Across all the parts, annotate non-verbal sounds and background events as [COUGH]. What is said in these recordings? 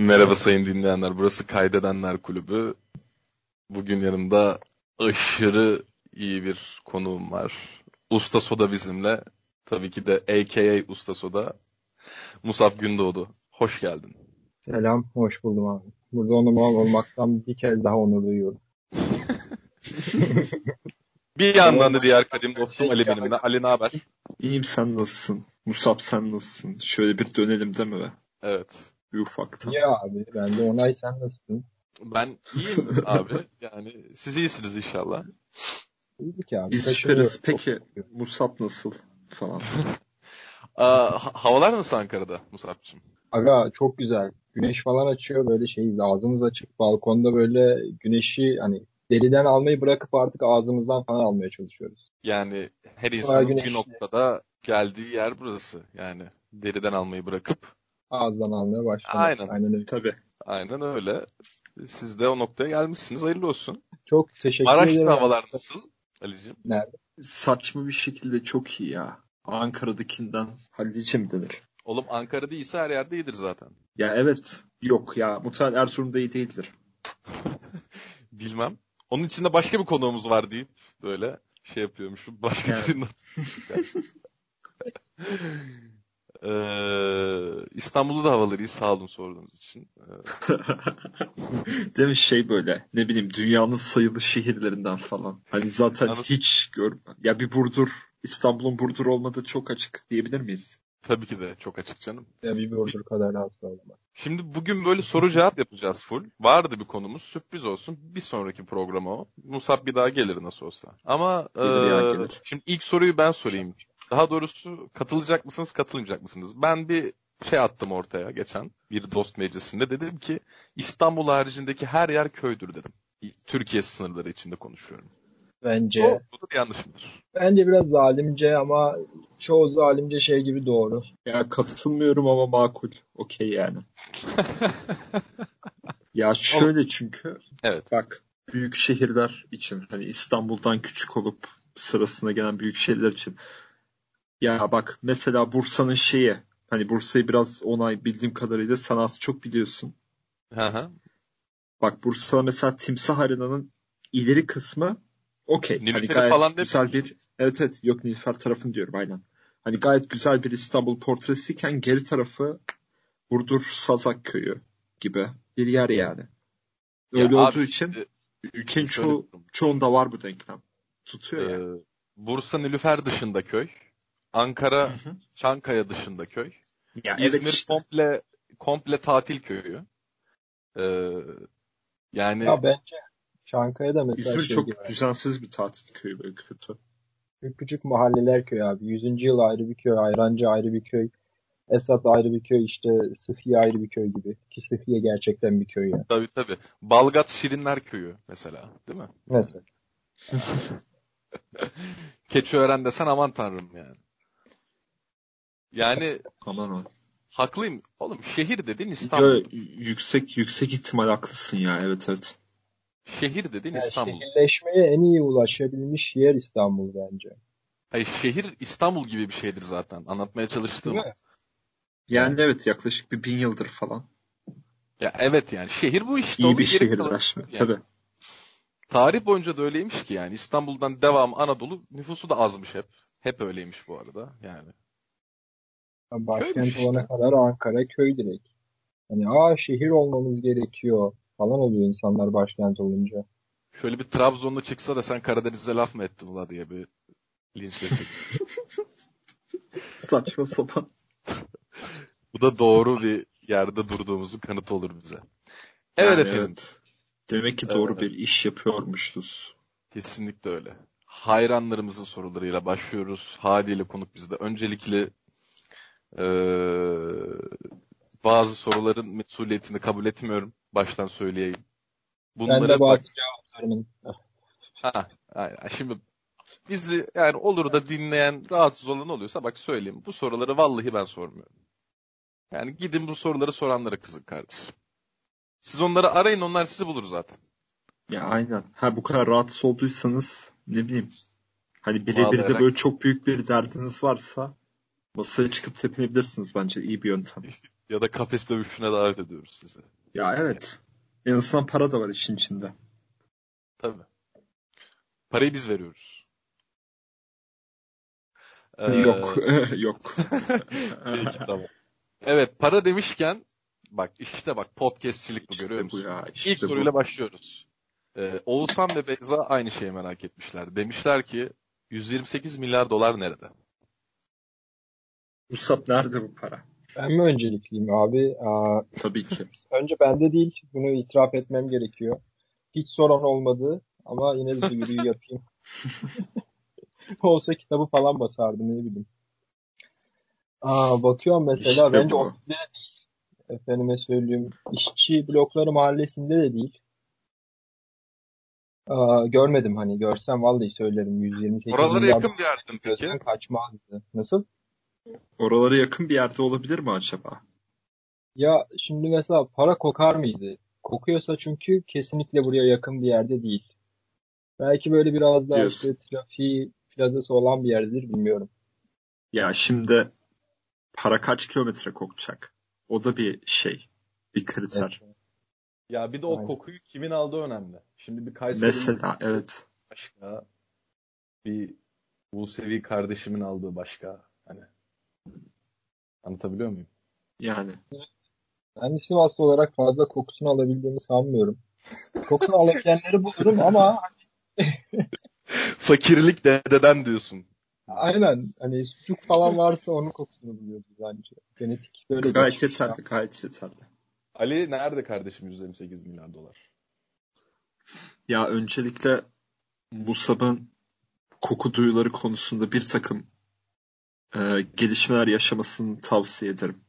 Merhaba sayın dinleyenler. Burası Kaydedenler Kulübü. Bugün yanımda aşırı iyi bir konuğum var. Usta Soda bizimle. Tabii ki de AKA Usta Soda. Musab Gündoğdu. Hoş geldin. Selam, hoş buldum abi. Burada onurlu olmaktan bir kez daha onur duyuyorum. [LAUGHS] bir yandan da diğer kadim dostum Ali benimle. Ali ne haber? İyiyim sen nasılsın? Musab sen nasılsın? Şöyle bir dönelim değil mi be? Evet. Bir ufaktan. Ya abi ben de onay sen nasılsın? Ben iyiyim abi. Yani siz iyisiniz inşallah. İyiydik abi. Biz süperiz. Peki Musab nasıl falan. [LAUGHS] Aa, ha- havalar nasıl Ankara'da Musab'cığım? Aga çok güzel. Güneş falan açıyor böyle şey ağzımız açık. Balkonda böyle güneşi hani deriden almayı bırakıp artık ağzımızdan falan almaya çalışıyoruz. Yani her insanın bir noktada geldiği yer burası. Yani deriden almayı bırakıp Ağızdan almaya başladık. Aynen. Aynen öyle. Tabii. aynen öyle. Siz de o noktaya gelmişsiniz. Hayırlı olsun. Çok teşekkür ederim. Maraş'ta havalar nasıl Ali'cim? Nerede? Saçma bir şekilde çok iyi ya. Ankara'dakinden hallice mi denir? Oğlum Ankara değilse her yerde iyidir zaten. Ya evet. Yok ya. Muhtemelen Erzurum'da iyi değildir. [LAUGHS] Bilmem. Onun içinde başka bir konuğumuz var deyip böyle şey yapıyormuşum. Başka Evet. birinden. [LAUGHS] Ee, İstanbul'da da havaları iyi. Sağ olun sorduğunuz için. Ee, [LAUGHS] Değil mi şey böyle ne bileyim dünyanın sayılı şehirlerinden falan. Hani zaten Anladım. hiç gör ya bir Burdur İstanbul'un Burdur olmadığı çok açık diyebilir miyiz? tabii ki de çok açık canım. Ya bir bordur kadar olamaz. Şimdi bugün böyle soru cevap yapacağız full. Vardı bir konumuz. Sürpriz olsun. Bir sonraki programa o. Musab bir daha gelir nasıl olsa. Ama Gelir ya, eee, gelir. şimdi ilk soruyu ben sorayım. Daha doğrusu katılacak mısınız, katılmayacak mısınız? Ben bir şey attım ortaya geçen bir dost meclisinde. Dedim ki İstanbul haricindeki her yer köydür dedim. Türkiye sınırları içinde konuşuyorum. Bence. Doğru mudur, yanlış mıdır? Bence biraz zalimce ama çoğu zalimce şey gibi doğru. Ya katılmıyorum ama makul. Okey yani. [LAUGHS] Ya şöyle çünkü Evet. bak büyük şehirler için hani İstanbul'dan küçük olup sırasına gelen büyük şehirler için ya bak mesela Bursa'nın şeyi hani Bursa'yı biraz onay bildiğim kadarıyla sen az çok biliyorsun. Hı hı. Bak Bursa mesela Timsah Arena'nın ileri kısmı okey. Hani gayet falan güzel bir evet evet yok Nilüfer tarafını diyorum aynen. Hani gayet güzel bir İstanbul portresiyken geri tarafı Burdur Sazak Köyü gibi bir yer yani. Ya Öyle abi olduğu için şimdi ülkenin durum. çoğunda var bu denklem. Tutuyor yani. Ee, Bursa Nilüfer dışında köy. Ankara Hı hı. Çankaya dışında köy. Ya İzmir evet işte. komple komple tatil köyü. Ee, yani Ya bence Çankaya'da mesela İzmir şey çok gibi. düzensiz bir tatil köyü böyle kötü. Küçük küçük mahalleler köy abi. 100. yıl ayrı bir köy, Ayrancı ayrı bir köy, Esat ayrı bir köy, işte Sıhhiye ayrı bir köy gibi. Ki Sıhhiye gerçekten bir köy yani. tabii tabii. Balgat Şirinler köyü mesela, değil mi? Mesela. [LAUGHS] Keçiören desen aman tanrım yani. Yani Aman haklıyım. Oğlum şehir dediğin Yo, İstanbul. yüksek yüksek ihtimal haklısın ya evet evet. Şehir dediğin Yani İstanbul. şehirleşmeye en iyi ulaşabilmiş yer İstanbul bence. Hayır, şehir İstanbul gibi bir şeydir zaten. Anlatmaya çalıştığım. Mi? Yani evet yaklaşık bir bin yıldır falan. Ya evet yani şehir bu işte. İyi bir aslında. yani. Tabii. Tarih boyunca da öyleymiş ki yani İstanbul'dan devam Anadolu nüfusu da azmış hep. Hep öyleymiş bu arada yani. Başkent Köymüş işte. olana kadar Ankara köy direkt. Hani aa şehir olmamız gerekiyor falan oluyor insanlar başkent olunca. Şöyle bir Trabzonlu çıksa da sen Karadeniz'e laf mı ettin ula diye bir linçlesin. [LAUGHS] Saçma sapan. Bu da doğru bir yerde durduğumuzun kanıtı olur bize. Evet Yani efendim. evet. Demek ki doğru Evet. bir iş yapıyormuşuz. Kesinlikle öyle. Hayranlarımızın sorularıyla başlıyoruz. Hadi ile konuk bizde. Öncelikle eee, bazı soruların mesuliyetini kabul etmiyorum. Baştan söyleyeyim. Ben Bunları de bak, bazı cevaplarımın ha, aynen. şimdi bizi yani olur da dinleyen rahatsız olan oluyorsa bak söyleyeyim. Bu soruları vallahi ben sormuyorum. Yani gidin bu soruları soranlara kızın kardeşim. Siz onları arayın onlar sizi bulur zaten. Ya aynen. Ha bu kadar rahatsız olduysanız ne bileyim. Hani birebir de böyle çok büyük bir derdiniz varsa masaya çıkıp tepinebilirsiniz bence. iyi bir yöntem. [LAUGHS] Ya da kafes dövüşüne davet ediyoruz sizi. Ya evet. En azından para da var işin içinde. Tabii. Parayı biz veriyoruz. Yok. [LAUGHS] [LAUGHS] Yok. Peki tamam. Evet para demişken bak işte bak podcastçilik bu İşte görüyor bu musun? ya, İlk işte soruyla bu. başlıyoruz. Ee, Oğuzhan ve Beyza aynı şeyi merak etmişler. Demişler ki 128 milyar dolar nerede? Musab nerede bu para? Ben mi öncelikliyim abi? Aa, Tabii ki. [LAUGHS] önce bende değil. Bunu itiraf etmem gerekiyor. Hiç soran olmadı. Ama yine de duyuruyu yapayım. [LAUGHS] Olsa kitabı falan basardım ne bileyim. Aa, bakıyorum mesela İşte bence o de değil. Efendime söyleyeyim. İşçi blokları mahallesinde de değil. Aa, görmedim hani. Görsem vallahi söylerim. 128 Oralara yakın bir yerden peki. kaçmazdı. Nasıl? Oralara yakın bir yerde olabilir mi acaba? Ya şimdi mesela para kokar mıydı? Kokuyorsa çünkü kesinlikle buraya yakın bir yerde değil. Belki böyle biraz daha Diyorsun. işte trafiği plazası olan bir yerdedir bilmiyorum. Ya şimdi para kaç kilometre kokacak? O da bir şey. Bir kriter. Ya bir de o Aynen. kokuyu kimin aldığı önemli. Şimdi bir Mesela evet. başka, bir Musevi kardeşimin aldığı başka. Anlatabiliyor muyum? Yani. Ben Sivaslı olarak fazla kokusunu alabildiğimi sanmıyorum. Kokusunu alabilenleri bulurum ama [LAUGHS] Fakirlik dededen diyorsun. aynen hani sucuk falan varsa onun kokusunu buluyoruz bence. Genetik böyle Gayet yeterli. Gayet yeterli. Ali nerede kardeşim 128 milyar dolar? Ya öncelikle Musab'ın koku duyuları konusunda bir takım e, gelişmeler yaşamasını tavsiye ederim.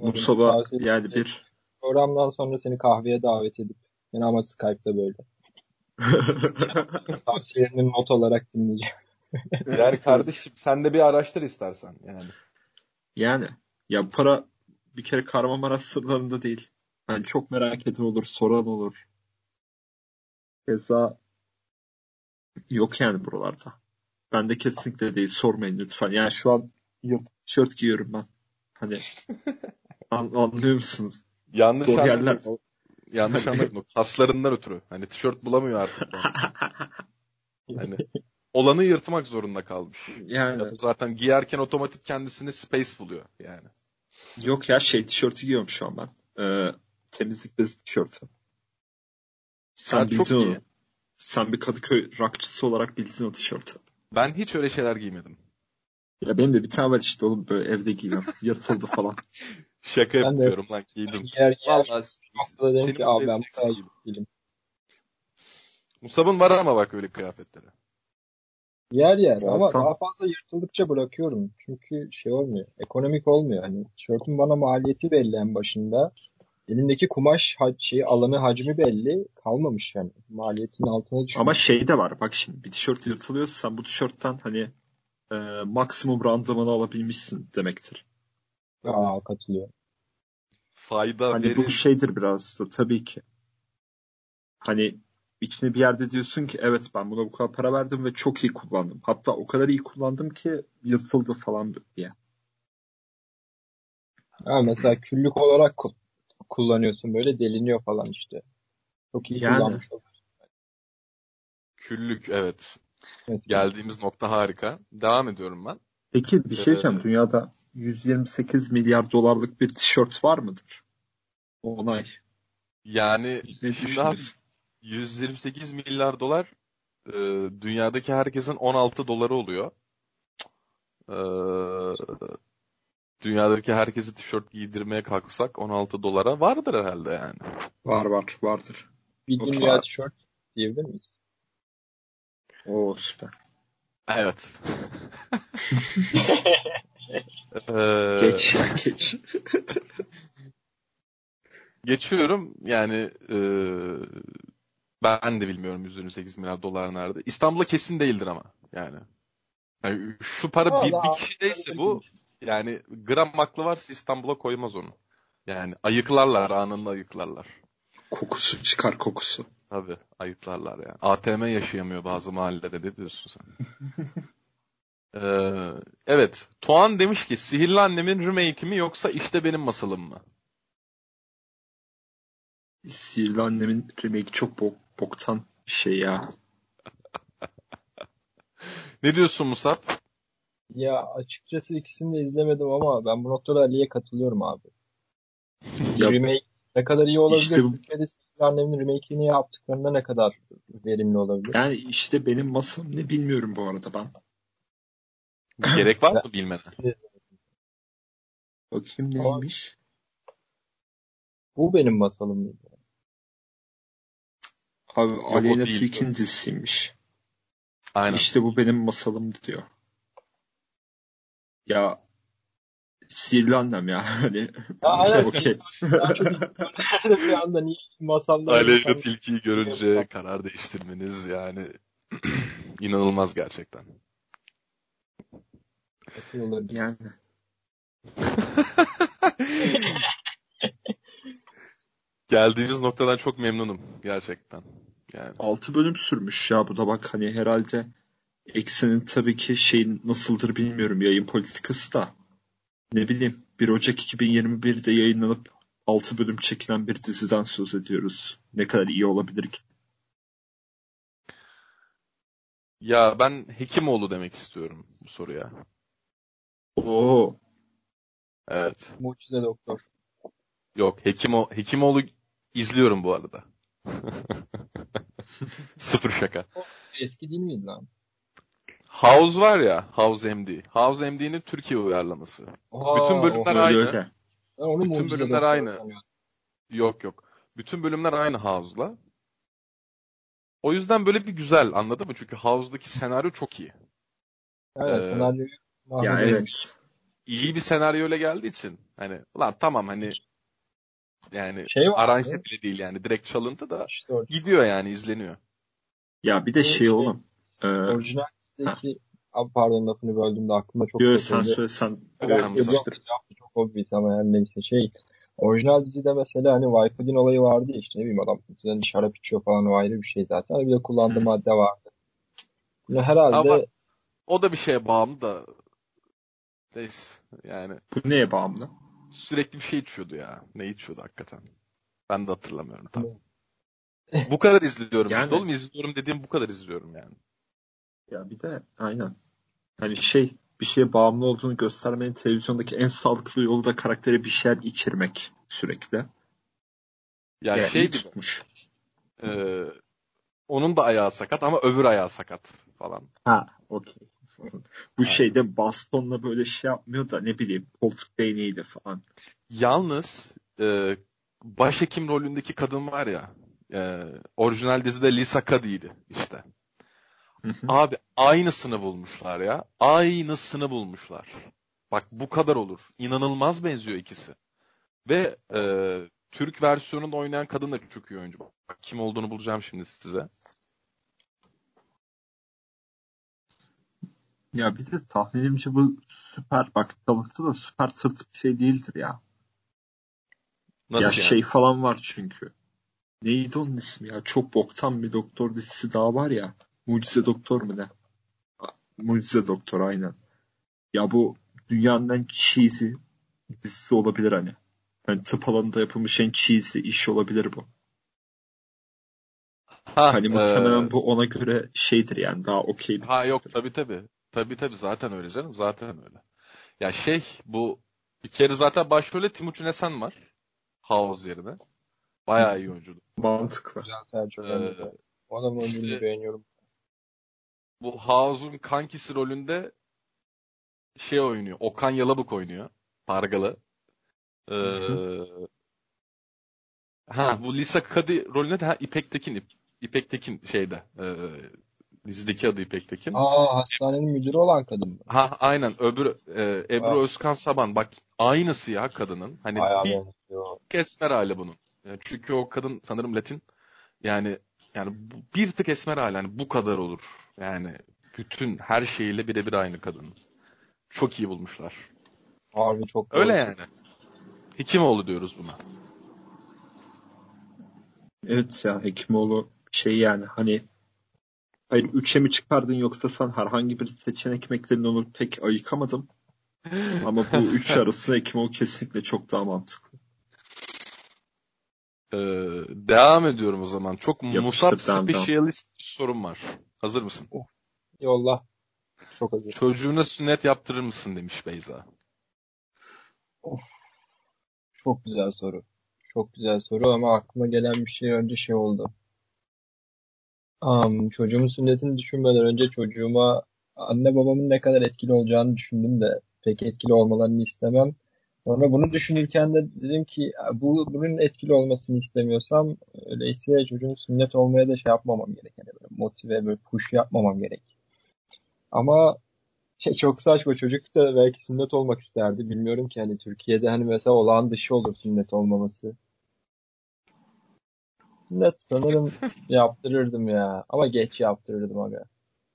Musab'a Tavsiye yani bir Programdan sonra seni kahveye davet edip yine ama Skype'da böyle. [LAUGHS] Tavsiyelerini not olarak dinleyeceğim. [LAUGHS] Yani kardeşim sen de bir araştır istersen yani. yani ya bu para bir kere Kahramanmaraş sınırlarında değil. Yani çok merak eden olur, soran olur. Keza yok yani buralarda. Ben de kesinlikle değil. Sormayın lütfen. Yani şu an tişört giyiyorum ben. Hani [LAUGHS] an- anlıyor musunuz? Yanlış Zor yerler. Yanlış anladım. Kaslarından ötürü. Hani tişört bulamıyor artık. [LAUGHS] Hani olanı yırtmak zorunda kalmış. Ya Yani da zaten giyerken otomatik kendisini space buluyor yani. yok ya şey tişörtü giyiyorum şu an ben. Ee, temizlik bezi tişörtü. Sen Ha, çok bildin iyi. onu. Sen bir Kadıköy rockçısı olarak bildin o tişörtü. Ben hiç öyle şeyler giymedim. Ya benim de bir tane var işte oğlum böyle evde giyiyorum. [LAUGHS] Yırtıldı falan. Şaka Ben de- yapıyorum lan giydim. Yer yer Vallahi dedim ki abi ben değilim. Musab'ın var ama bak öyle kıyafetleri. Yer yer Ya ama sen- daha fazla yırtıldıkça bırakıyorum. Çünkü şey olmuyor. Ekonomik olmuyor. Hani tişörtün bana maliyeti belli en başında. Elimdeki kumaş ha- şey, alanı hacmi belli. Kalmamış yani. Maliyetin altına düşmüş. Ama şey de var. Bak şimdi bir tişört yırtılıyorsa sen bu tişörtten hani e, maksimum randımanı alabilmişsin demektir. Aa, katılıyor. Fayda Hani verir. bu şeydir biraz da tabii ki. Hani içine bir yerde diyorsun ki evet ben buna bu kadar para verdim ve çok iyi kullandım. Hatta o kadar iyi kullandım ki yırtıldı falan diye. Ha, mesela küllük olarak kullanıyorsun. Böyle deliniyor falan işte. Çok iyi Yani. kullanmış oluyorsun. Küllük evet. Mesela. Geldiğimiz nokta harika. Devam ediyorum ben. Peki bir şey diyeceğim. Ee, Dünyada 128 milyar dolarlık bir tişört var mıdır? Onay. Yani Ne şimdi abi düşünüyorsun? 128 milyar dolar e, dünyadaki herkesin 16 doları oluyor. E, dünyadaki herkesi tişört giydirmeye kalksak 16 dolara vardır herhalde yani. Var var vardır. Bir dünya tişört diyebilir miyiz? Oo süper. Evet. [LAUGHS] Ee, Geç geç. Geçiyorum. Yani e, ben de bilmiyorum 128 milyar dolar nerede. İstanbul'a kesin değildir ama yani. Yani şu para bir, bir kişideyse bu yani gram aklı varsa İstanbul'a koymaz onu. Yani ayıklarlar anında ayıklarlar. Kokusu çıkar kokusu. Tabii ayıklarlar yani. ATM yaşayamıyor bazı mahallede ne diyorsun sen? [LAUGHS] Ee, evet. Tuğan demiş ki Sihirli Annem'in remake mi yoksa işte benim masalım mı? Sihirli Annem'in remake çok bok, boktan bir şey ya. [LAUGHS] Ne diyorsun Musab? Ya açıkçası ikisini de izlemedim ama ben bu noktada Ali'ye katılıyorum abi. Ya- remake ne kadar iyi olabilir? İşte Türkiye'de Sihirli Annem'in remake'ini yaptıklarında ne kadar verimli olabilir? Yani işte benim masalım ne bilmiyorum bu arada ben. Gerek var mı bilmene? Bakayım neymiş? Bu benim masalım mıydı? Abi Aleyna. Tilki'nin dizisiymiş. Aynen. İşte bu benim masalım diyor. Ya Sihirli Annem ya. [LAUGHS] Hani Ya aynen. [LAUGHS] çok nerede [LAUGHS] bir anda niye masallar Aleyna Tilki'yi görünce karar değiştirmeniz yani [CLEARS THROAT] inanılmaz gerçekten. Yani Geldiğimiz noktadan çok memnunum gerçekten. Yani 6 bölüm sürmüş ya bu da bak hani herhalde Eksen'in tabii ki şeyin nasıldır bilmiyorum yayın politikası da. Ne bileyim 1 Ocak 2021'de yayınlanıp 6 bölüm çekilen bir diziden söz ediyoruz. Ne kadar iyi olabilir ki? ya ben Hekimoğlu demek istiyorum bu soruya. Oo. Evet. Mucize Doktor. Yok Hekimo Hekimoğlu izliyorum bu arada. [LAUGHS] Sıfır şaka. Eski değil miydi lan? House var ya House MD. House MD'nin Türkiye uyarlaması. Aa, Bütün bölümler o- aynı. Öyle öyle. Ben onu bütün bölümler aynı. Yok yok. Bütün bölümler aynı House'la. O yüzden böyle bir güzel anladın mı? Çünkü House'daki senaryo çok iyi. Evet, Ee, senaryoyu Ya evet. İyi bir senaryoyla geldiği için hani ulan tamam hani yani Şey aranje bile değil yani direkt çalıntı da İşte gidiyor yani izleniyor. Ya bir de şey şey- oğlum. Ee, orijinal dizideki Abi pardon lafını böldüm de aklıma çok yo, kötü sen söyle sen. Yok, yok, yok, çok obvious ama yani neyse şey orijinal dizide mesela hani Wi-Fi'nin olayı vardı ya işte ne bileyim adam diziden şarap içiyor falan o ayrı bir şey zaten. Hani bir de kullandığı madde vardı. Bunu herhalde Ama- O da bir şeye bağımlı da neyse yani Bu neye bağımlı? sürekli bir şey içiyordu ya. Ne içiyordu hakikaten? Ben de hatırlamıyorum tam. Bu kadar izliyorum Yani- işte oğlum izliyorum dediğim bu kadar izliyorum yani. Ya bir de aynen. Hani şey bir şeye bağımlı olduğunu göstermenin televizyondaki en sağlıklı yolu da karaktere bir şeyler içirmek sürekli. Ya Yani şey gibi tutmuş. e, onun da ayağı sakat ama öbür ayağı sakat falan. Ha, okey. [LAUGHS] Bu şeyde bastonla böyle şey yapmıyor da ne bileyim koltuk değneğiyle falan. Yalnız e, başhekim rolündeki kadın var ya e, orijinal dizide Lisa Cuddy'ydi işte. Hı hı. Abi aynısını bulmuşlar ya. Aynısını bulmuşlar. Bak bu kadar olur. İnanılmaz benziyor ikisi. Ve e, Türk versiyonunda oynayan kadın da çok iyi oyuncu. Bak kim olduğunu bulacağım şimdi size. Ya bir de tahminimce bu süper bak balıkta da süper tırt bir şey değildir ya. Nasıl ya yani? şey falan var çünkü. Neydi onun ismi ya? Çok boktan bir doktor dizisi daha var ya. Mucize Doktor mu ne? Mucize Doktor aynen. Ya bu dünyanın en cheesy dizisi olabilir hani. Hani tıp alanında yapılmış en cheesy iş olabilir bu. Ha, Hani e, muhtemelen bu ona göre şeydir yani daha okey Ha yok tabii tabii. Tabii tabii zaten öyle canım. Zaten öyle. Ya şey bu bir kere zaten başrolde Timuçin Esen var. House yerine. Bayağı iyi oyuncu. Mantıklı. güzel tercih Ee, olmuş. O adamın oyunculuğunu işte- beğeniyorum. Bu House'un kankisi rolünde şey oynuyor. Okan Yalabık oynuyor. Pargalı. Ee, ha bu Lisa Cuddy rolünde de ha, İpek Tekin. İp- İpek Tekin şeyde. E, dizideki adı İpek Tekin. Aa hastanenin müdürü olan kadın mı? Ha aynen öbür e, Ebru Ha. Özkan Saban bak aynısı ya kadının. Hani Bayağı bir benziyor. esmer hali bunun. Yani çünkü o kadın sanırım Latin. Yani yani bir tık esmer hali hani bu kadar olur. Yani bütün her şeyiyle birebir aynı kadın. Çok iyi bulmuşlar. Harbi çok Öyle doğru. yani. Hekimoğlu diyoruz buna. Evet ya Hekimoğlu şey yani hani Hayır 3'e mi çıkardın yoksa sen herhangi bir seçenek mi ekledin onu pek ayıkamadım. Ama bu [LAUGHS] 3 arasında ekim o kesinlikle çok daha mantıklı. Ee, devam ediyorum o zaman. Çok musab specialist bir sorum var. Hazır mısın? Yolla. Çok hazır. Çocuğuna sünnet yaptırır mısın demiş Beyza. Çok güzel soru. Çok güzel soru ama aklıma gelen bir şey önce şey oldu. Am, çocuğumun sünnetini düşünmeden önce çocuğuma anne babamın ne kadar etkili olacağını düşündüm de pek etkili olmalarını istemem. Sonra bunu düşünürken de dedim ki bu bunun etkili olmasını istemiyorsam öyleyse çocuğun sünnet olmaya da şey yapmamam gerek. Yani böyle motive böyle push yapmamam gerek. Ama şey çok saçma çocuk da belki sünnet olmak isterdi. Bilmiyorum ki hani Türkiye'de hani mesela olağan dışı olur sünnet olmaması. Sünnet sanırım [LAUGHS] yaptırırdım ya. Ama geç yaptırırdım aga.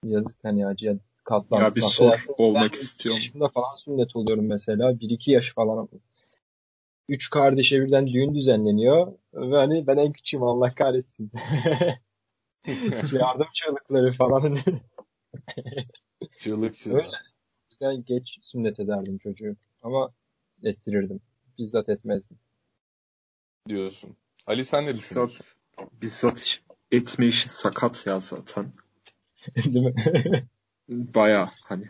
Yazık hani acıya katlanmış. Ya bir Mesela sor ben olmak iki istiyorum. yaşımda falan sünnet oluyorum mesela. 1-2 yaş falan. Üç kardeşe birden düğün düzenleniyor. Ve hani ben en küçüğüm Allah kahretsin. [LAUGHS] Yardım çığlıkları falan. Çığlık çığlık. Öyle. yüzden geç sünnet ederdim çocuğu. Ama ettirirdim. Bizzat etmezdim. diyorsun. Ali sen ne düşünüyorsun? Bizzat, etme işi sakat ya zaten. [LAUGHS] Değil mi? Baya hani.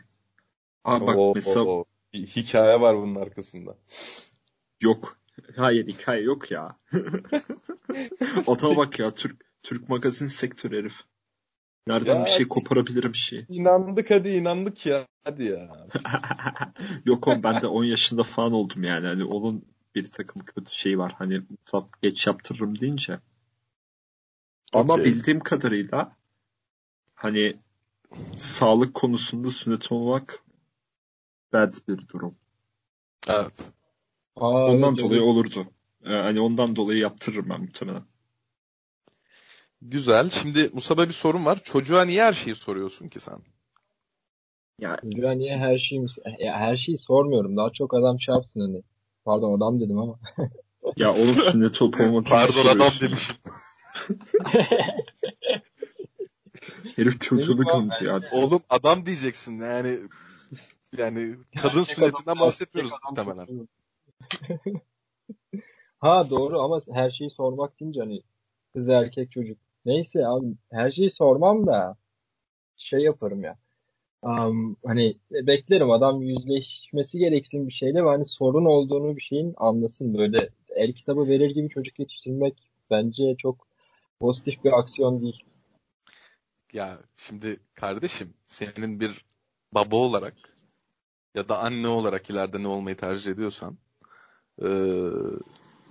Aa bak Oo, mesela oo. Hikaye var bunun arkasında. yok. Hayır hikaye yok ya. [LAUGHS] Ata bak ya Türk Türk magazin sektörü herif. Nereden Ya- bir şey koparabilirim bir şey. İnandık hadi inandık ya. Hadi ya. [LAUGHS] Yok oğlum ben de 10 yaşında falan oldum yani. Hani onun bir takım kötü şeyi var. Hani tap geç yaptırırım deyince. Ama Okey. bildiğim kadarıyla hani sağlık konusunda sünnet olmak bad bir durum. Evet. Aa, Ondan evet, dolayı evet. olurdu. Ee, hani ondan dolayı yaptırırım ben muhtemelen. Güzel. Şimdi Musab'a bir sorun var. Çocuğa niye her şeyi soruyorsun ki sen? Ya Çocuğa niye her şeyi ya her şeyi sormuyorum. Daha çok adam şey yapsın hani. Pardon adam dedim ama. ya oğlum sünnet olup olmadığını Pardon adam demişim. [LAUGHS] Herif çocuğunu Benim kanıtıyor o- artık. Oğlum adam diyeceksin yani. Yani kadın Gerçek sünnetinden adam- bahsetmiyoruz muhtemelen. Ha doğru ama her şeyi sormak deyince hani kız erkek çocuk. Neyse abi her şeyi sormam da şey yaparım ya. Am, hani beklerim adam yüzleşmesi gereksin bir şeyle ve hani sorun olduğunu bir şeyin anlasın. Böyle el kitabı verir gibi çocuk yetiştirmek bence çok pozitif bir aksiyon değil. Ya şimdi kardeşim senin bir baba olarak ya da anne olarak ileride ne olmayı tercih ediyorsan eee,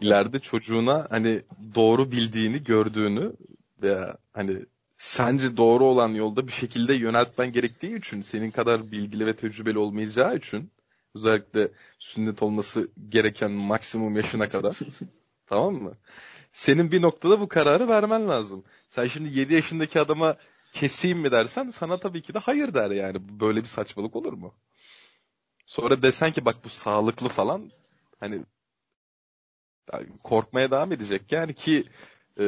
ileride çocuğuna hani doğru bildiğini gördüğünü veya hani sence doğru olan yolda bir şekilde yöneltmen gerektiği için senin kadar bilgili ve tecrübeli olmayacağı için özellikle sünnet olması gereken maksimum yaşına kadar tamam mı? Senin bir noktada bu kararı vermen lazım. Sen şimdi 7 yaşındaki adama keseyim mi dersen sana tabii ki de hayır der yani. Böyle bir saçmalık olur mu? Sonra desen ki bak bu sağlıklı falan hani korkmaya devam edecek yani ki e,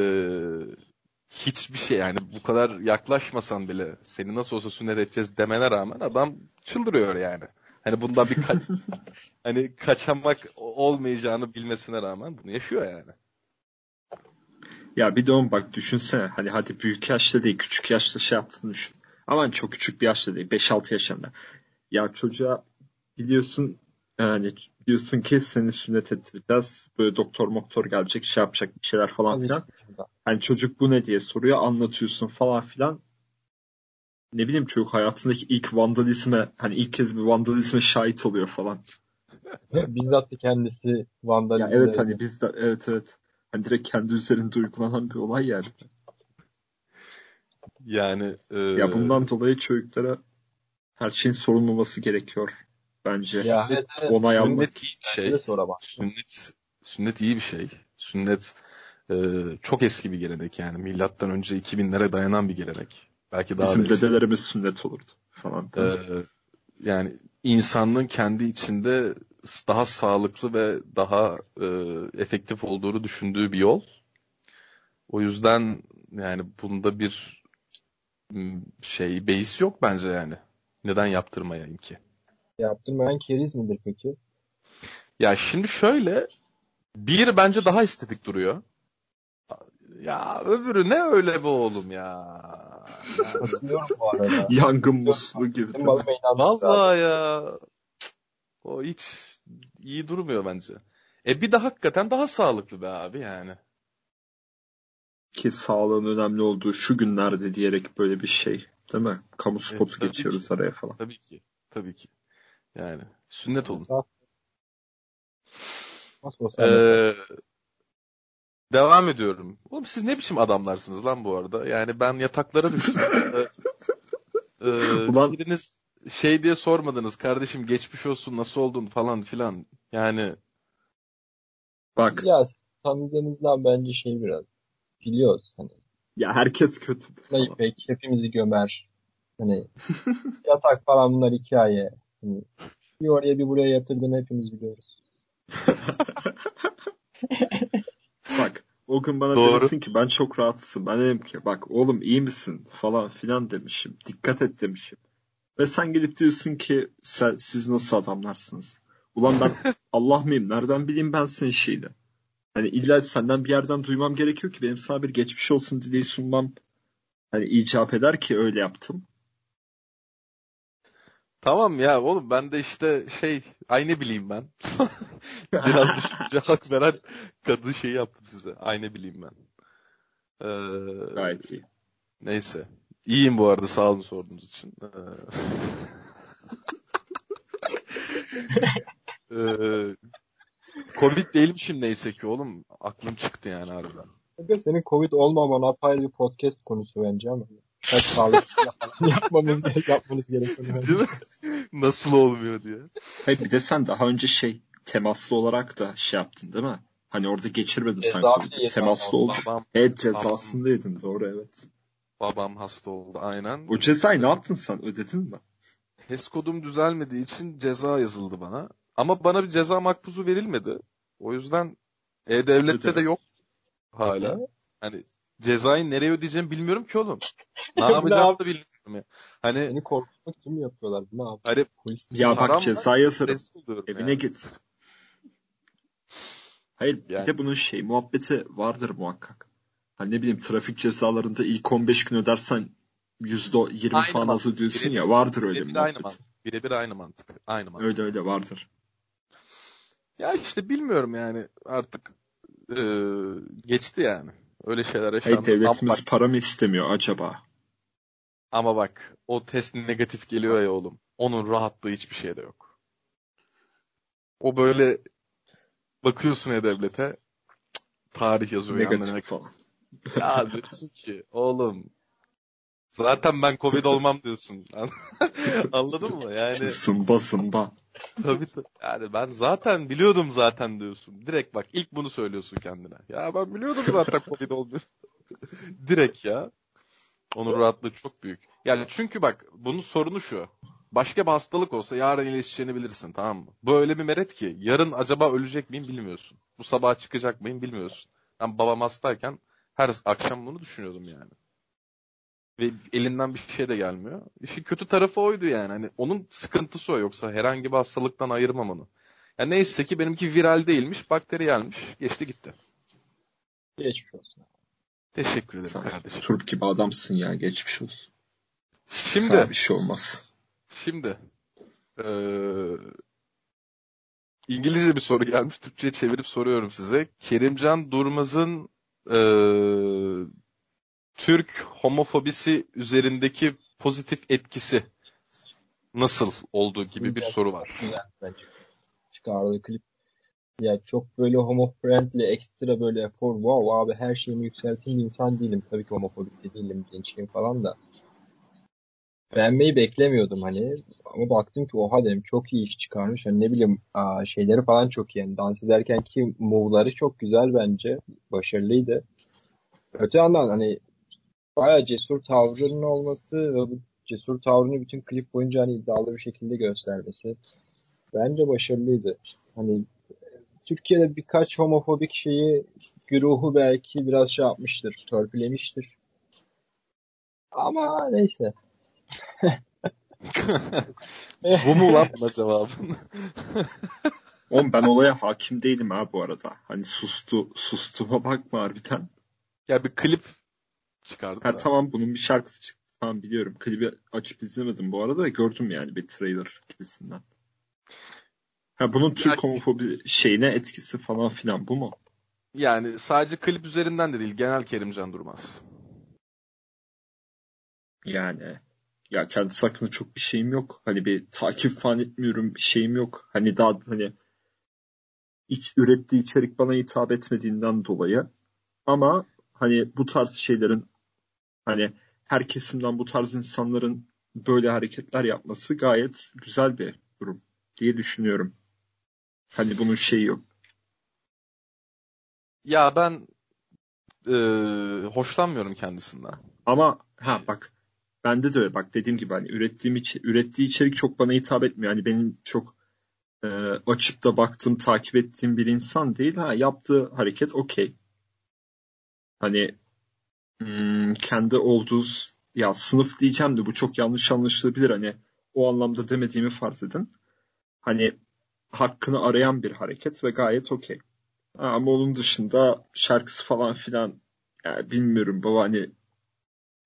hiçbir şey yani bu kadar yaklaşmasan bile seni nasıl olsa sünnet edeceğiz demene rağmen adam çıldırıyor yani. Hani bundan bir ka- [LAUGHS] hani kaçamak olmayacağını bilmesine rağmen bunu yaşıyor yani. Ya bir de oğlum bak düşünsene hani hadi büyük yaşta değil küçük yaşta şey yaptığını düşün. Ama çok küçük bir yaşta değil 5-6 yaşında. Ya çocuğa biliyorsun yani diyorsun ki seni sünnet ettireceğiz. Böyle doktor moktor gelecek şey yapacak bir şeyler falan filan. Hani çocuk bu ne diye soruyor anlatıyorsun falan filan. Ne bileyim çocuk hayatındaki ilk vandalizme hani ilk kez bir vandalizme şahit oluyor falan. [LAUGHS] Bizzat kendisi Ya vandalizm. evet hani biz de evet evet. Hani direkt kendi üzerinde uygulanan bir olay yani. Yani e, Ya bundan dolayı çocuklara her şeyin sorulmaması gerekiyor bence. Ya evet, evet. Onay almak. sünnet iyi bir şey. Sünnet, sünnet iyi bir şey. Sünnet e, çok eski bir gelenek yani. Milattan önce 2000'lere dayanan bir gelenek. Belki daha Bizim da dedelerimiz sünnet olurdu falan. E, yani insanlığın kendi içinde daha sağlıklı ve daha e, efektif olduğunu düşündüğü bir yol. O yüzden yani bunda bir şey beis yok bence yani. Neden yaptırmayayım ki? Yaptırmayan keriz midir peki? Ya şimdi şöyle bir bence daha estetik duruyor. Ya öbürü ne öyle be oğlum ya. [LAUGHS] Yangın musluğu gibi. Vallahi ya. O hiç iyi durmuyor bence. E bir de hakikaten daha sağlıklı be abi yani. Ki sağlığın önemli olduğu şu günlerde diyerek böyle bir şey. Değil mi? Kamu spotu tabii geçiyoruz araya falan. Tabii ki. Tabii ki. Yani sünnet olun. Ee, devam ediyorum. Oğlum siz ne biçim adamlarsınız lan bu arada? Yani ben yataklara düştüm. [LAUGHS] Ee, ee, Ulan- biriniz şey diye sormadınız. Kardeşim geçmiş olsun nasıl oldun falan filan. Yani Bak Ya tanıdığınızdan bence şey biraz biliyoruz hani ya herkes kötü. Playback hepimizi gömer. Hani [LAUGHS] yatak falan bunlar hikaye. Hani bir oraya bir buraya yatırdığını hepimiz biliyoruz. [LAUGHS] Bak o gün bana Doğru. demişsin ki ben çok rahatsızım. Ben dedim ki bak oğlum iyi misin falan filan demişim. Dikkat et demişim. Ve sen gelip diyorsun ki siz nasıl adamlarsınız? Ulan ben [LAUGHS] Allah mıyım? Nereden bileyim ben senin şeyini? Hani illa senden bir yerden duymam gerekiyor ki benim sana bir geçmiş olsun dileği sunmam hani icap eder ki öyle yaptım. tamam ya oğlum ben de işte şey ay ne bileyim ben. [LAUGHS] Biraz düşünce hak veren kadın şeyi yaptım size. Ay ne bileyim ben. Ee, Gayet iyi. Neyse. İyiyim bu arada sağ olun sorduğunuz için. Ee, [LAUGHS] Ee, Covid değilmişim neyse ki oğlum. Aklım çıktı yani harbiden. Kanka senin Covid olmaman apayrı bir podcast konusu bence ama. Kaç sağlık [LAUGHS] yapmamız gerek, yapmanız gerekiyor. Değil mi? Nasıl olmuyor diye. Hayır bir de sen daha önce şey temaslı olarak da şey yaptın değil mi? Hani orada geçirmedin sen Ceza Covid'i. yedin Temaslı. Babam, Evet cezasındaydın doğru evet. Babam hasta oldu aynen. O cezayı ne yaptın sen ödedin mi? HES kodum düzelmediği için ceza yazıldı bana. Ama bana bir ceza makbuzu verilmedi. O yüzden E-Devlet'te de yok hala. Hani cezayı nereye ödeyeceğimi bilmiyorum ki oğlum. Ne [LAUGHS] Ne yapacağımı yap- da bilmiyorum ya. Hani, Seni korkutmak için mi yapıyorlar? Ne yapıyor? hani Polis Ya bak ceza yazarım. Evine yani. git. Hayır bir Yani. de bunun şey muhabbeti vardır muhakkak. Hani ne bileyim trafik cezalarında ilk 15 gün ödersen %20 Aynı falan az ödüyorsun ya vardır öyle bir Birebir aynı muhabbet. mantık. Birebir aynı mantık. Aynı mantık. Öyle öyle vardır. Ya işte bilmiyorum yani artık e, geçti yani. Öyle şeyler yaşandı. Ama devletimiz bak, para mı istemiyor acaba? ama bak o test negatif geliyor ya oğlum. Onun rahatlığı hiçbir şeyde yok. O böyle bakıyorsun ya devlete tarih yazıyor yanlarına. Negatif falan. Ya diyorsun ki oğlum zaten ben Covid olmam diyorsun. [LAUGHS] Anladın mı? Yani Sımba sımba. Tabii tabii. Yani ben zaten biliyordum zaten diyorsun. Direkt bak ilk bunu söylüyorsun kendine. Ya ben biliyordum zaten Covid olduğunu. [LAUGHS] Direkt ya. Onun rahatlığı çok büyük. Yani çünkü bak bunun sorunu şu. Başka bir hastalık olsa yarın iyileşeceğini bilirsin tamam mı? Bu öyle bir meret ki yarın acaba ölecek miyim bilmiyorsun. Bu sabah çıkacak mıyım bilmiyorsun. Ben babam hastayken her akşam bunu düşünüyordum yani. Ve elinden bir şey de gelmiyor. İşin kötü tarafı oydu yani. Hani onun sıkıntısı o yoksa herhangi bir hastalıktan ayırmam onu. Yani neyse ki benimki viral değilmiş, bakteriyelmiş. Geçti gitti. geçmiş olsun. Teşekkür ederim Sen kardeşim. turp gibi adamsın ya geçmiş olsun. Şimdi, Sana bir şey olmaz. şimdi eee, İngilizce bir soru gelmiş. Türkçe'ye çevirip soruyorum size. Kerimcan Durmaz'ın eee, Türk homofobisi üzerindeki pozitif etkisi nasıl olduğu gibi bir soru var. Çıkardığı klip. Ya çok böyle homo friendly, ekstra böyle efor, wow abi her şeyimi yükselteyim insan değilim. Tabii ki homofobik de değilim, gençliğim falan da. Beğenmeyi beklemiyordum hani. Ama baktım ki oha dedim çok iyi iş çıkarmış. Hani ne bileyim şeyleri falan çok iyi. Yani dans ederken ki move'ları çok güzel bence. Başarılıydı. Öte yandan hani bayağı cesur tavrının olması ve bu cesur tavrını bütün klip boyunca hani iddialı bir şekilde göstermesi bence başarılıydı. Hani Türkiye'de birkaç homofobik şeyi güruhu belki biraz şey yapmıştır, törpülemiştir. Ama neyse. [LAUGHS] Bu mu lan buna cevabın? [LAUGHS] Oğlum ben olaya hakim değilim ha bu arada. Hani sustu, sustuğuma bakma harbiden. ya bir klip çıkardı Ha da. tamam bunun bir şarkısı çıktı. Tamam biliyorum. Klibi açıp izlemedim bu arada. Gördüm yani bir trailer gibisinden. Ha bunun Türk Ya- homofobi şeyine etkisi falan filan bu mu? Yani sadece klip üzerinden de değil. Genel Kerimcan Durmaz. Yani ya kendisi hakkında çok bir şeyim yok. Hani bir takip falan etmiyorum. Bir şeyim yok. Hani daha hani iç, ürettiği içerik bana hitap etmediğinden dolayı. Ama hani bu tarz şeylerin hani her kesimden bu tarz insanların böyle hareketler yapması gayet güzel bir durum diye düşünüyorum. Hani bunun şeyi yok. Ya ben eee, hoşlanmıyorum kendisinden. Ama ha bak bende de öyle bak dediğim gibi hani ürettiğim içi, ürettiği içerik çok bana hitap etmiyor. Hani benim çok e, açıp da baktığım, takip ettiğim bir insan değil. Ha yaptığı hareket okey. Hani hmm, kendi olduğu ya sınıf diyeceğim de bu çok yanlış anlaşılabilir. Hani o anlamda demediğimi farz edin. Hani hakkını arayan bir hareket ve gayet okey. Ama onun dışında şarkısı falan filan yani bilmiyorum baba hani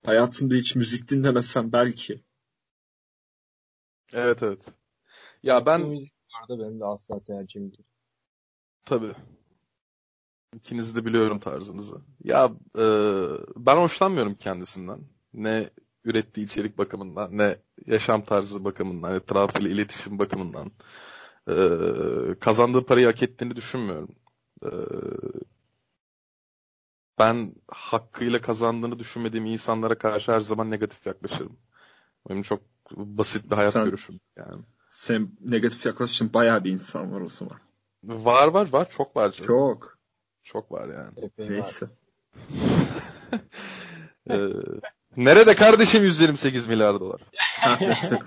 hayatımda hiç müzik dinlemesem belki. Evet evet. Ya Bu ben müzik bu arada benim de asla tercihim değil. tabii ikinizi de biliyorum tarzınızı. Ya eee, ben hoşlanmıyorum kendisinden. Ne ürettiği içerik bakımından, ne yaşam tarzı bakımından, etrafıyla iletişim bakımından. Eee, kazandığı parayı hak ettiğini düşünmüyorum. Eee, ben hakkıyla kazandığını düşünmediğim insanlara karşı her zaman negatif yaklaşırım. Benim çok basit bir hayat Sen- görüşüm yani. Sen negatif yaklaşım bayağı bir insan var o zaman. Var var var çok var canım. Çok. Çok var yani. Epey. Neyse. [LAUGHS] Ee, nerede kardeşim 128 milyar dolar? [LAUGHS]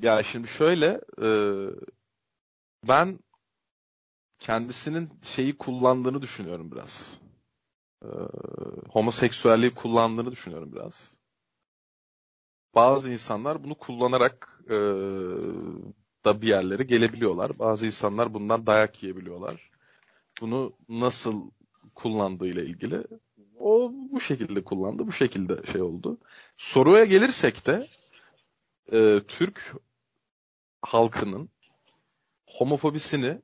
Ya şimdi şöyle e, ben kendisinin şeyi kullandığını düşünüyorum biraz. Ee, homoseksüelliği kullandığını düşünüyorum biraz. Bazı insanlar bunu kullanarak e, da bir yerlere gelebiliyorlar. Bazı insanlar bundan dayak yiyebiliyorlar. Bunu nasıl kullandığıyla ilgili o bu şekilde kullandı, bu şekilde şey oldu. Soruya gelirsek de e, Türk halkının homofobisini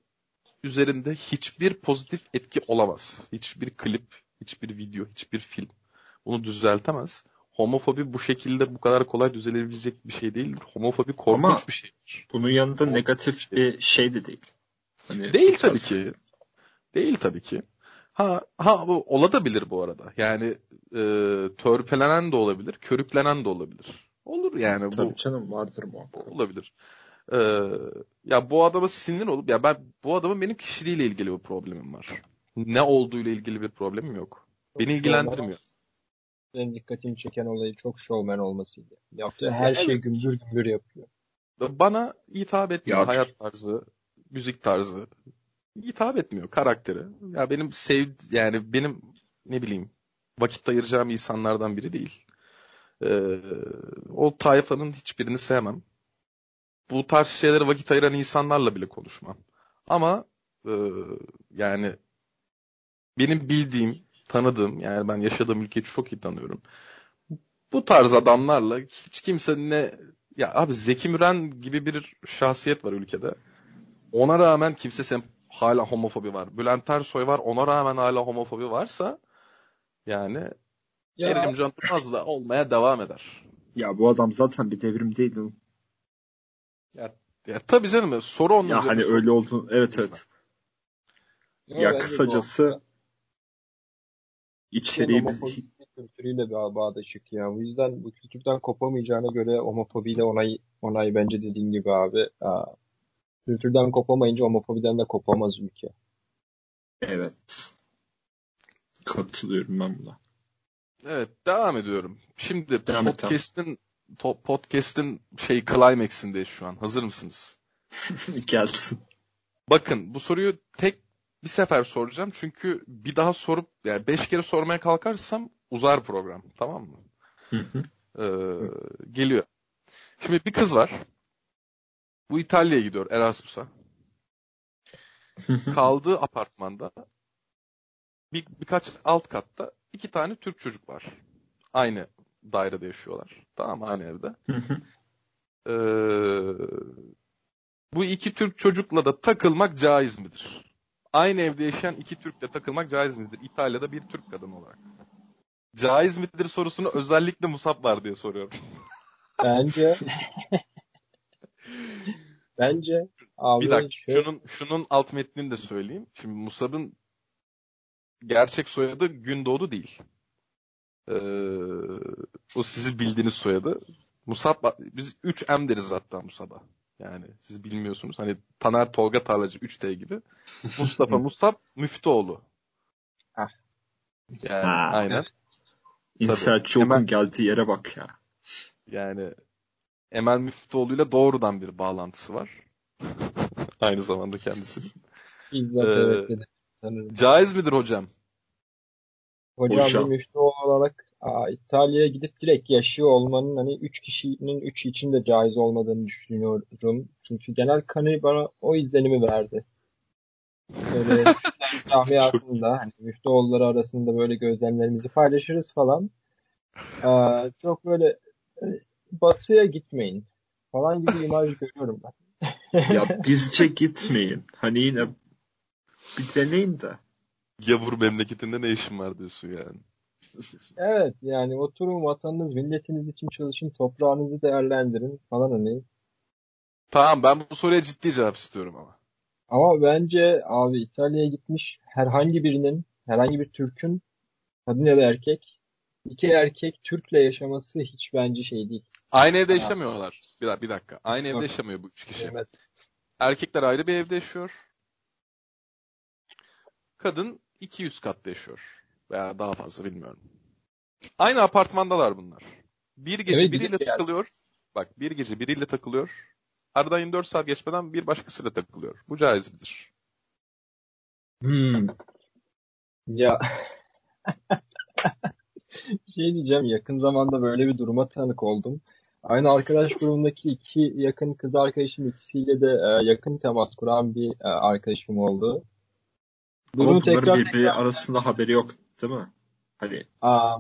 üzerinde hiçbir pozitif etki olamaz. Hiçbir klip, hiçbir video, hiçbir film bunu düzeltemez. Homofobi bu şekilde bu kadar kolay düzelebilecek bir şey değildir. Homofobi korkunç Ama- bir şeydir. Bunun yanında negatif bir şey de değil. Hani Değil tabii ki. Değil tabii ki. Ha, ha bu olabilir bu arada. Yani e, törpelenen de olabilir, körüklenen de olabilir. Olur yani bu Tabii canım vardır muhakkak. olabilir. Ee, ya bu adama sinir olup ya ben bu adamın benim kişiliğiyle ilgili bir problemim var. Ne olduğuyla ilgili bir problemim yok. Beni ilgilendirmiyor. Benim dikkatimi çeken olayı çok showman olmasıydı. Yaptığı her Evet. şeyi gümbür gümbür yapıyor. Bana hitap etmiyor. Ya- Hayat tarzı, müzik tarzı hitap etmiyor karakteri. Ya benim sev yani benim ne bileyim vakit ayıracağım insanlardan biri değil. Ee, o tayfanın hiçbirini sevmem. Bu tarz şeylere vakit ayıran insanlarla bile konuşmam. Ama e, yani benim bildiğim, tanıdığım yani ben yaşadığım ülkeyi çok iyi tanıyorum. Bu tarz adamlarla hiç kimse ne ya abi Zeki Müren gibi bir şahsiyet var ülkede. Ona rağmen kimse sen hala homofobi var. Bülent Ersoy var. Ona rağmen hala homofobi varsa yani Ya, Kerimcan Durmaz da olmaya devam eder. Ya bu adam zaten bir devrim değil. oğlum. Ya tabii canım soru onun Ya hani soru. öyle oldu. Evet evet. ya Ya kısacası içeriği biz kültürüyle bağ bağdaşık ya. O yüzden bu kültürden kopamayacağına göre homofobiyle onay, onay bence dediğin gibi abi. Aa, kültürden kopamayınca homofobiden de kopamaz ülke. evet. Katılıyorum ben buna. Evet devam ediyorum. Şimdi Devam et, podcast'in podcast'in şey climax'indeyiz şu an. Hazır mısınız? [LAUGHS] Gelsin. Bakın bu soruyu tek bir sefer soracağım çünkü bir daha sorup yani beş kere sormaya kalkarsam uzar program tamam mı? Ee, geliyor. Şimdi bir kız var. Bu İtalya'ya gidiyor Erasmus'a. Kaldığı apartmanda bir, birkaç alt katta iki tane Türk çocuk var. Aynı dairede yaşıyorlar. Tamam? Aynı evde. Ee, bu iki Türk çocukla da takılmak caiz midir? Aynı evde yaşayan iki Türkle takılmak caiz midir? İtalya'da bir Türk kadın olarak. Caiz midir sorusunu özellikle Musab var diye soruyorum. [LAUGHS] Bence bence abi bir dakika şöyle- şunun şunun alt metnini de söyleyeyim. Şimdi Musab'ın gerçek soyadı Gündoğdu değil. Ee, o sizi bildiğiniz soyadı. Musab biz 3M deriz hatta Musab'a. Yani siz bilmiyorsunuz. Hani Taner Tolga Tarlacı 3T gibi. Mustafa [LAUGHS] Musab Müftüoğlu. Ah. Yani Ha. aynen. İnşaatçı Hemen- okun geldiği yere bak ya. Yani Emel Müftüoğlu'yla doğrudan bir bağlantısı var. [LAUGHS] Aynı zamanda kendisinin. bizzat Ee. Caiz midir hocam? Hocam hocam. bir müftü olarak aa, İtalya'ya gidip direkt yaşıyor olmanın hani 3 kişinin 3 için de caiz olmadığını düşünüyorum. Çünkü genel kanı bana o izlenimi verdi. Böyle [LAUGHS] camiasında hani müftüoğulları arasında böyle gözlemlerimizi paylaşırız falan. Aa, çok böyle e, batıya gitmeyin falan gibi imaj [LAUGHS] görüyorum ben. Ya bizce gitmeyin. Hani yine bir deneyin de. Gavur memleketinde ne işin var diyorsun yani. Evet yani oturun vatanınız, milletiniz için çalışın, toprağınızı değerlendirin falan hani. Tamam ben bu soruya ciddi cevap istiyorum ama. Ama bence abi İtalya'ya gitmiş herhangi birinin, herhangi bir Türk'ün kadın ya da erkek, iki erkek Türk'le yaşaması hiç bence şey değil. Aynı evde Ha. yaşamıyorlar. Bir dakika, bir dakika. Aynı evde yaşamıyor bu üç kişi. Evet. Erkekler ayrı bir evde yaşıyor. Kadın 200 katta yaşıyor. Veya daha fazla bilmiyorum. Aynı apartmandalar bunlar. Bir gece Evet, biriyle geldi. takılıyor. Bak bir gece biriyle takılıyor. Aradan 24 saat geçmeden bir başkasıyla takılıyor. Bu caiz midir? Hmm. Ya [LAUGHS] şey diyeceğim yakın zamanda böyle bir duruma tanık oldum. Aynı arkadaş grubundaki iki yakın kız arkadaşım ikisiyle de e, yakın temas kuran bir e, arkadaşım oldu. Ama Durumu bunların tekrar birbiri tekrar arasında haberi yok değil mi? Hani Aa,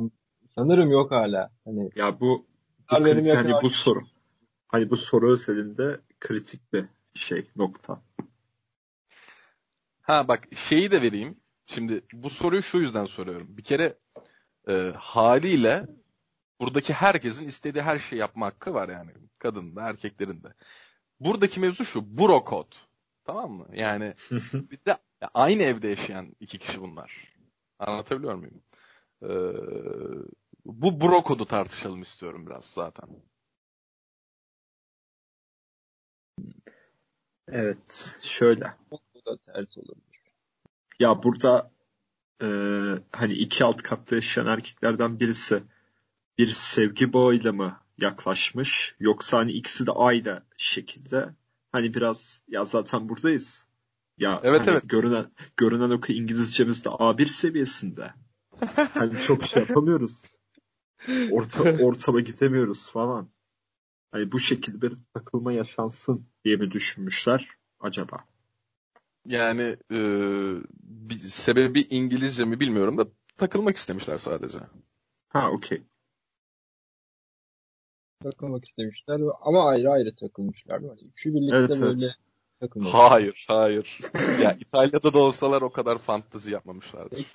sanırım yok hala. Hani ya bu kritik, hani bu soru. Hani bu soru özelinde kritik bir şey nokta. Ha bak şeyi de vereyim. Şimdi bu soruyu şu yüzden soruyorum. Bir kere e, haliyle buradaki herkesin istediği her şeyi yapma hakkı var yani. Kadın da erkeklerin de. Buradaki mevzu şu. Bro kod. Tamam mı? Yani [LAUGHS] bir de aynı evde yaşayan iki kişi bunlar. Anlatabiliyor muyum? Ee, bu bro kodu tartışalım istiyorum biraz zaten. Evet, şöyle. bu da ters olabilir. Ya burada e, hani iki alt katta yaşayan erkeklerden birisi bir sevgi bağıyla mı yaklaşmış yoksa hani ikisi de aynı şekilde hani biraz ya zaten buradayız. Ya Evet, hani evet. görünen görünen o ki İngilizcemiz de A1 seviyesinde. Hani çok şey yapamıyoruz. Orta, [LAUGHS] ortama gidemiyoruz falan. Hani bu şekilde bir takılma yaşansın diye mi düşünmüşler acaba? Yani e, bir sebebi İngilizce mi bilmiyorum da takılmak istemişler sadece. Ha okey. Takılmak istemişler ama ayrı ayrı takılmışlar. Hani üçü birlikte Evet, evet. Takılmak. Hayır, hayır. [LAUGHS] ya İtalya'da da olsalar o kadar fantezi yapmamışlardır.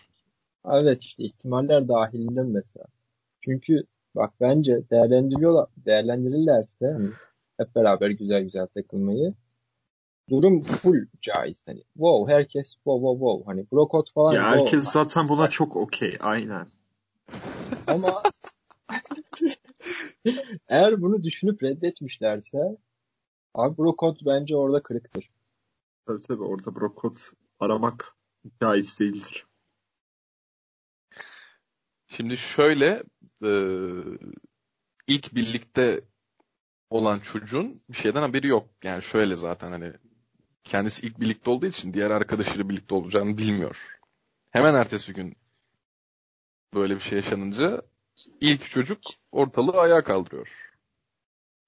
Evet işte ihtimaller dahilinde mesela. Çünkü bak bence değerlendiriyorlar, değerlendirirlerse hani hep beraber güzel güzel takılmayı durum full caiz. Hani wow herkes wow wow wow hani bro code falan Ya wow. herkes zaten buna çok okey. Aynen. Ama [LAUGHS] eğer bunu düşünüp reddetmişlerse abi bro code bence orada kırıktır. Tabii tabii orada brokot aramak caiz değildir. Şimdi şöyle e, ilk birlikte olan çocuğun bir şeyden haberi yok. Yani şöyle zaten hani kendisi ilk birlikte olduğu için diğer arkadaşıyla birlikte olacağını bilmiyor. Hemen ertesi gün böyle bir şey yaşanınca ilk çocuk ortalığı ayağa kaldırıyor.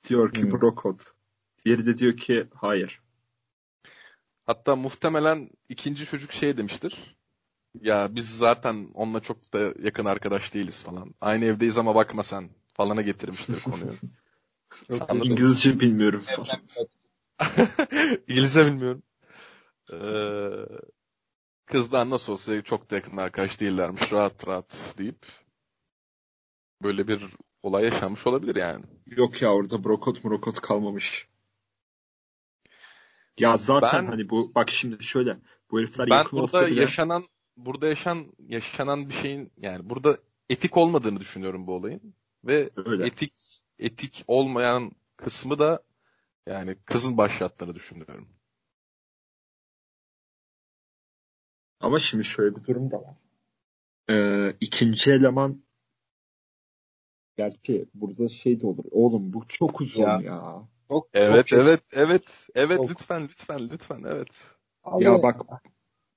Diyor ki Hmm. Brokot. Diğeri de diyor ki hayır. Hatta muhtemelen ikinci çocuk şey demiştir. Ya biz zaten onunla çok da yakın arkadaş değiliz falan. Aynı evdeyiz ama bakma sen falana getirmiştir konuyu. [LAUGHS] İngilizce bilmiyorum falan. [LAUGHS] İngilizce bilmiyorum. Ee, kızdan nasıl olsa çok da yakın arkadaş değillermiş. Rahat rahat deyip böyle bir olay yaşanmış olabilir yani. Yok ya orada brokot murokot kalmamış. Ya zaten Ben- hani bu bak şimdi şöyle bu herifler Ben yakın olsa burada bile yaşanan burada yaşan yaşanan bir şeyin yani burada etik olmadığını düşünüyorum bu olayın ve öyle. etik etik olmayan kısmı da yani kızın başlattığını düşünüyorum. Ama şimdi şöyle bir durum da var. Ee, ikinci eleman gerçi burada şey de olur. Oğlum bu çok uzun ya. Ya. Çok, Evet çok, evet evet evet Çok. lütfen lütfen lütfen evet. Abi, Ya bak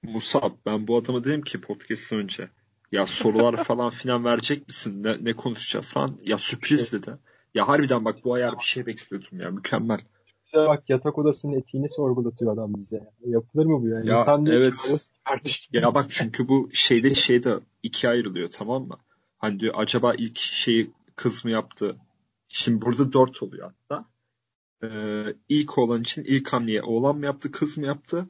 Musab ben bu adama dedim ki podcast önce ya sorular [LAUGHS] falan filan verecek misin? Ne, ne konuşacağız falan. Ya sürpriz dedi. Ya harbiden bak bu ayar bir şey bekliyordum ya mükemmel. bize bak yatak odasının etiğini sorgulatıyor adam bize. Yapılır mı bu ya? Ya, İnsan evet. Ya bak çünkü bu şeyde şeyde ikiye ayrılıyor tamam mı? Hani diyor acaba ilk şeyi kız mı yaptı? Şimdi burada dört oluyor hatta. Ee, ilk olan için ilk hamleyi oğlan mı yaptı kız mı yaptı?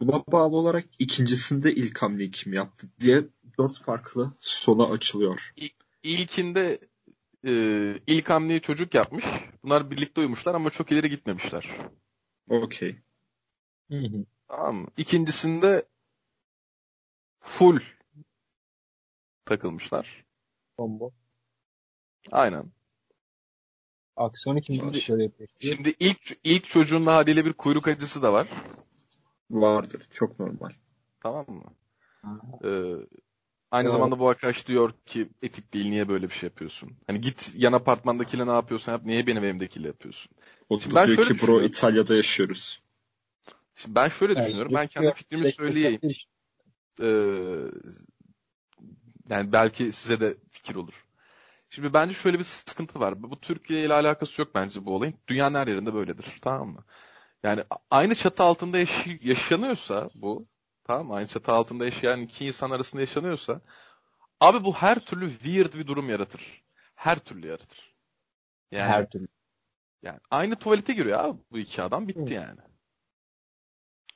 Buna bağlı olarak ikincisinde ilk hamleyi kim yaptı diye dört farklı sona açılıyor. İlkinde e, ilk hamleyi çocuk yapmış. Bunlar birlikte uyumuşlar ama çok ileri gitmemişler. Okey. Hı hı. Tamam mı? İkincisinde full takılmışlar. Combo. Aynen. Aksiyon ikinci Şimdi- dışarı yapıyor. Şimdi ilk ilk çocuğun haliyle bir kuyruk acısı da var. Vardır. Çok normal. Tamam mı? Ee, aynı Ya- zamanda bu arkadaş diyor ki etik değil niye böyle bir şey yapıyorsun? Hani git yan apartmandakiyle ne yapıyorsan yap niye benim evimdekiyle yapıyorsun? O Şimdi ben diyor şöyle ki bro. İtalya'da yaşıyoruz. Şimdi ben şöyle Yani düşünüyorum. Ben kendi fikrimi söyleyeyim. Ee, yani belki size de fikir olur. Şimdi bence şöyle bir sıkıntı var. Bu Türkiye ile alakası yok bence bu olayın. Dünyanın her yerinde böyledir. Tamam mı? Yani aynı çatı altında yaş- yaşanıyorsa bu, tamam mı? Aynı çatı altında yaşayan iki insan arasında yaşanıyorsa abi bu her türlü weird bir durum yaratır. Her türlü yaratır. Yani, Her türlü. yani aynı tuvalete giriyor abi bu iki adam bitti Hı. yani.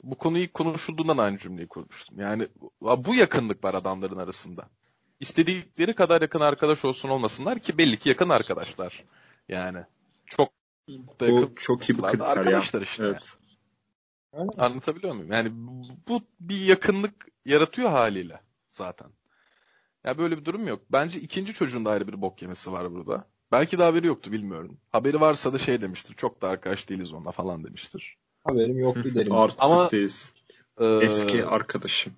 Bu konu ilk konuşulduğundan aynı cümleyi kurmuştum. Yani bu yakınlık var adamların arasında. İstedikleri kadar yakın arkadaş olsun olmasınlar ki belli ki yakın arkadaşlar. Yani çok da yakın Bu çok iyi bir kriter ya. arkadaşlar işte. Evet. Anlatabiliyor muyum? Yani bu bir yakınlık yaratıyor haliyle zaten. Ya böyle bir durum yok. Bence ikinci çocuğun da ayrı bir bok yemesi var burada. Belki de haberi yoktu bilmiyorum. Haberi varsa da şey demiştir. Çok da arkadaş değiliz onunla falan demiştir. Haberim yoktu derim. Artık Ama- değiliz. Eski arkadaşım.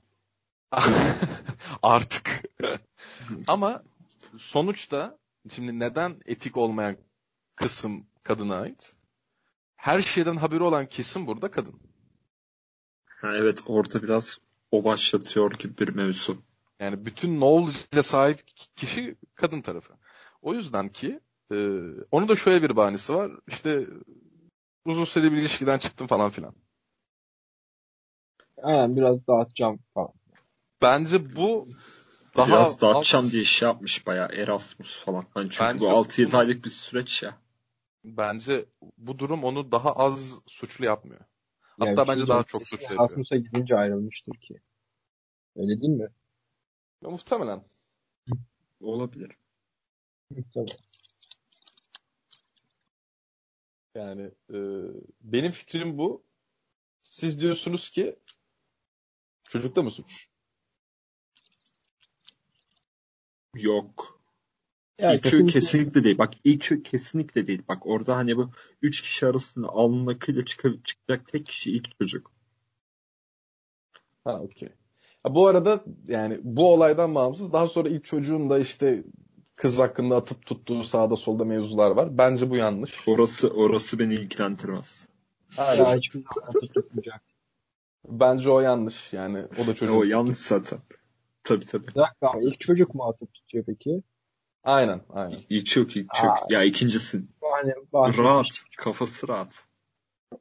[LAUGHS] Artık. [LAUGHS] Ama sonuçta şimdi neden etik olmayan kısım kadına ait? Her şeyden haberi olan kesim burada kadın. Ha, evet orada biraz o başlatıyor gibi bir mevzu. Yani bütün knowledge'e sahip kişi kadın tarafı. O yüzden ki e, onun da şöyle bir bahanesi var. İşte uzun süreli bir ilişkiden çıktım falan filan. Aynen biraz dağıtacağım falan. Bence bu daha Biraz dağıtacağım az- diye şey yapmış bayağı Erasmus falan. Hani çünkü Bence bu 6-7 aylık bir süreç ya. Bence bu durum onu daha az suçlu yapmıyor. Hatta Yani bence daha çok suçlu yapıyor. Erasmus'a gidince ayrılmıştır ki. Öyle değil mi? Ya, muhtemelen. Olabilir. Muhtemelen. Yani e, benim fikrim bu. Siz diyorsunuz ki çocukta mı suç? Yok. Yani İlk öğü kesinlikle değil. Bak ilk kesinlikle değil. Bak orada hani bu üç kişi arasında alnın akıyla çıka- çıkacak tek kişi ilk çocuk. Ha okey. Ha, bu arada yani bu olaydan bağımsız daha sonra ilk çocuğun da işte kız hakkında atıp tuttuğu sağda solda mevzular var. Bence bu yanlış. Orası orası beni ilgilendirmez. Ya hiçbir zaman. Bence o yanlış yani. O da çocuk. O yanlış zaten. Tabii tabii. Bir dakika ilk çocuk mu atıp tutuyor peki? Aynen aynen. İlk çok ilk. Aa. Ya ikincisin. Yani bahsetmiş. Rahat. Kafası rahat.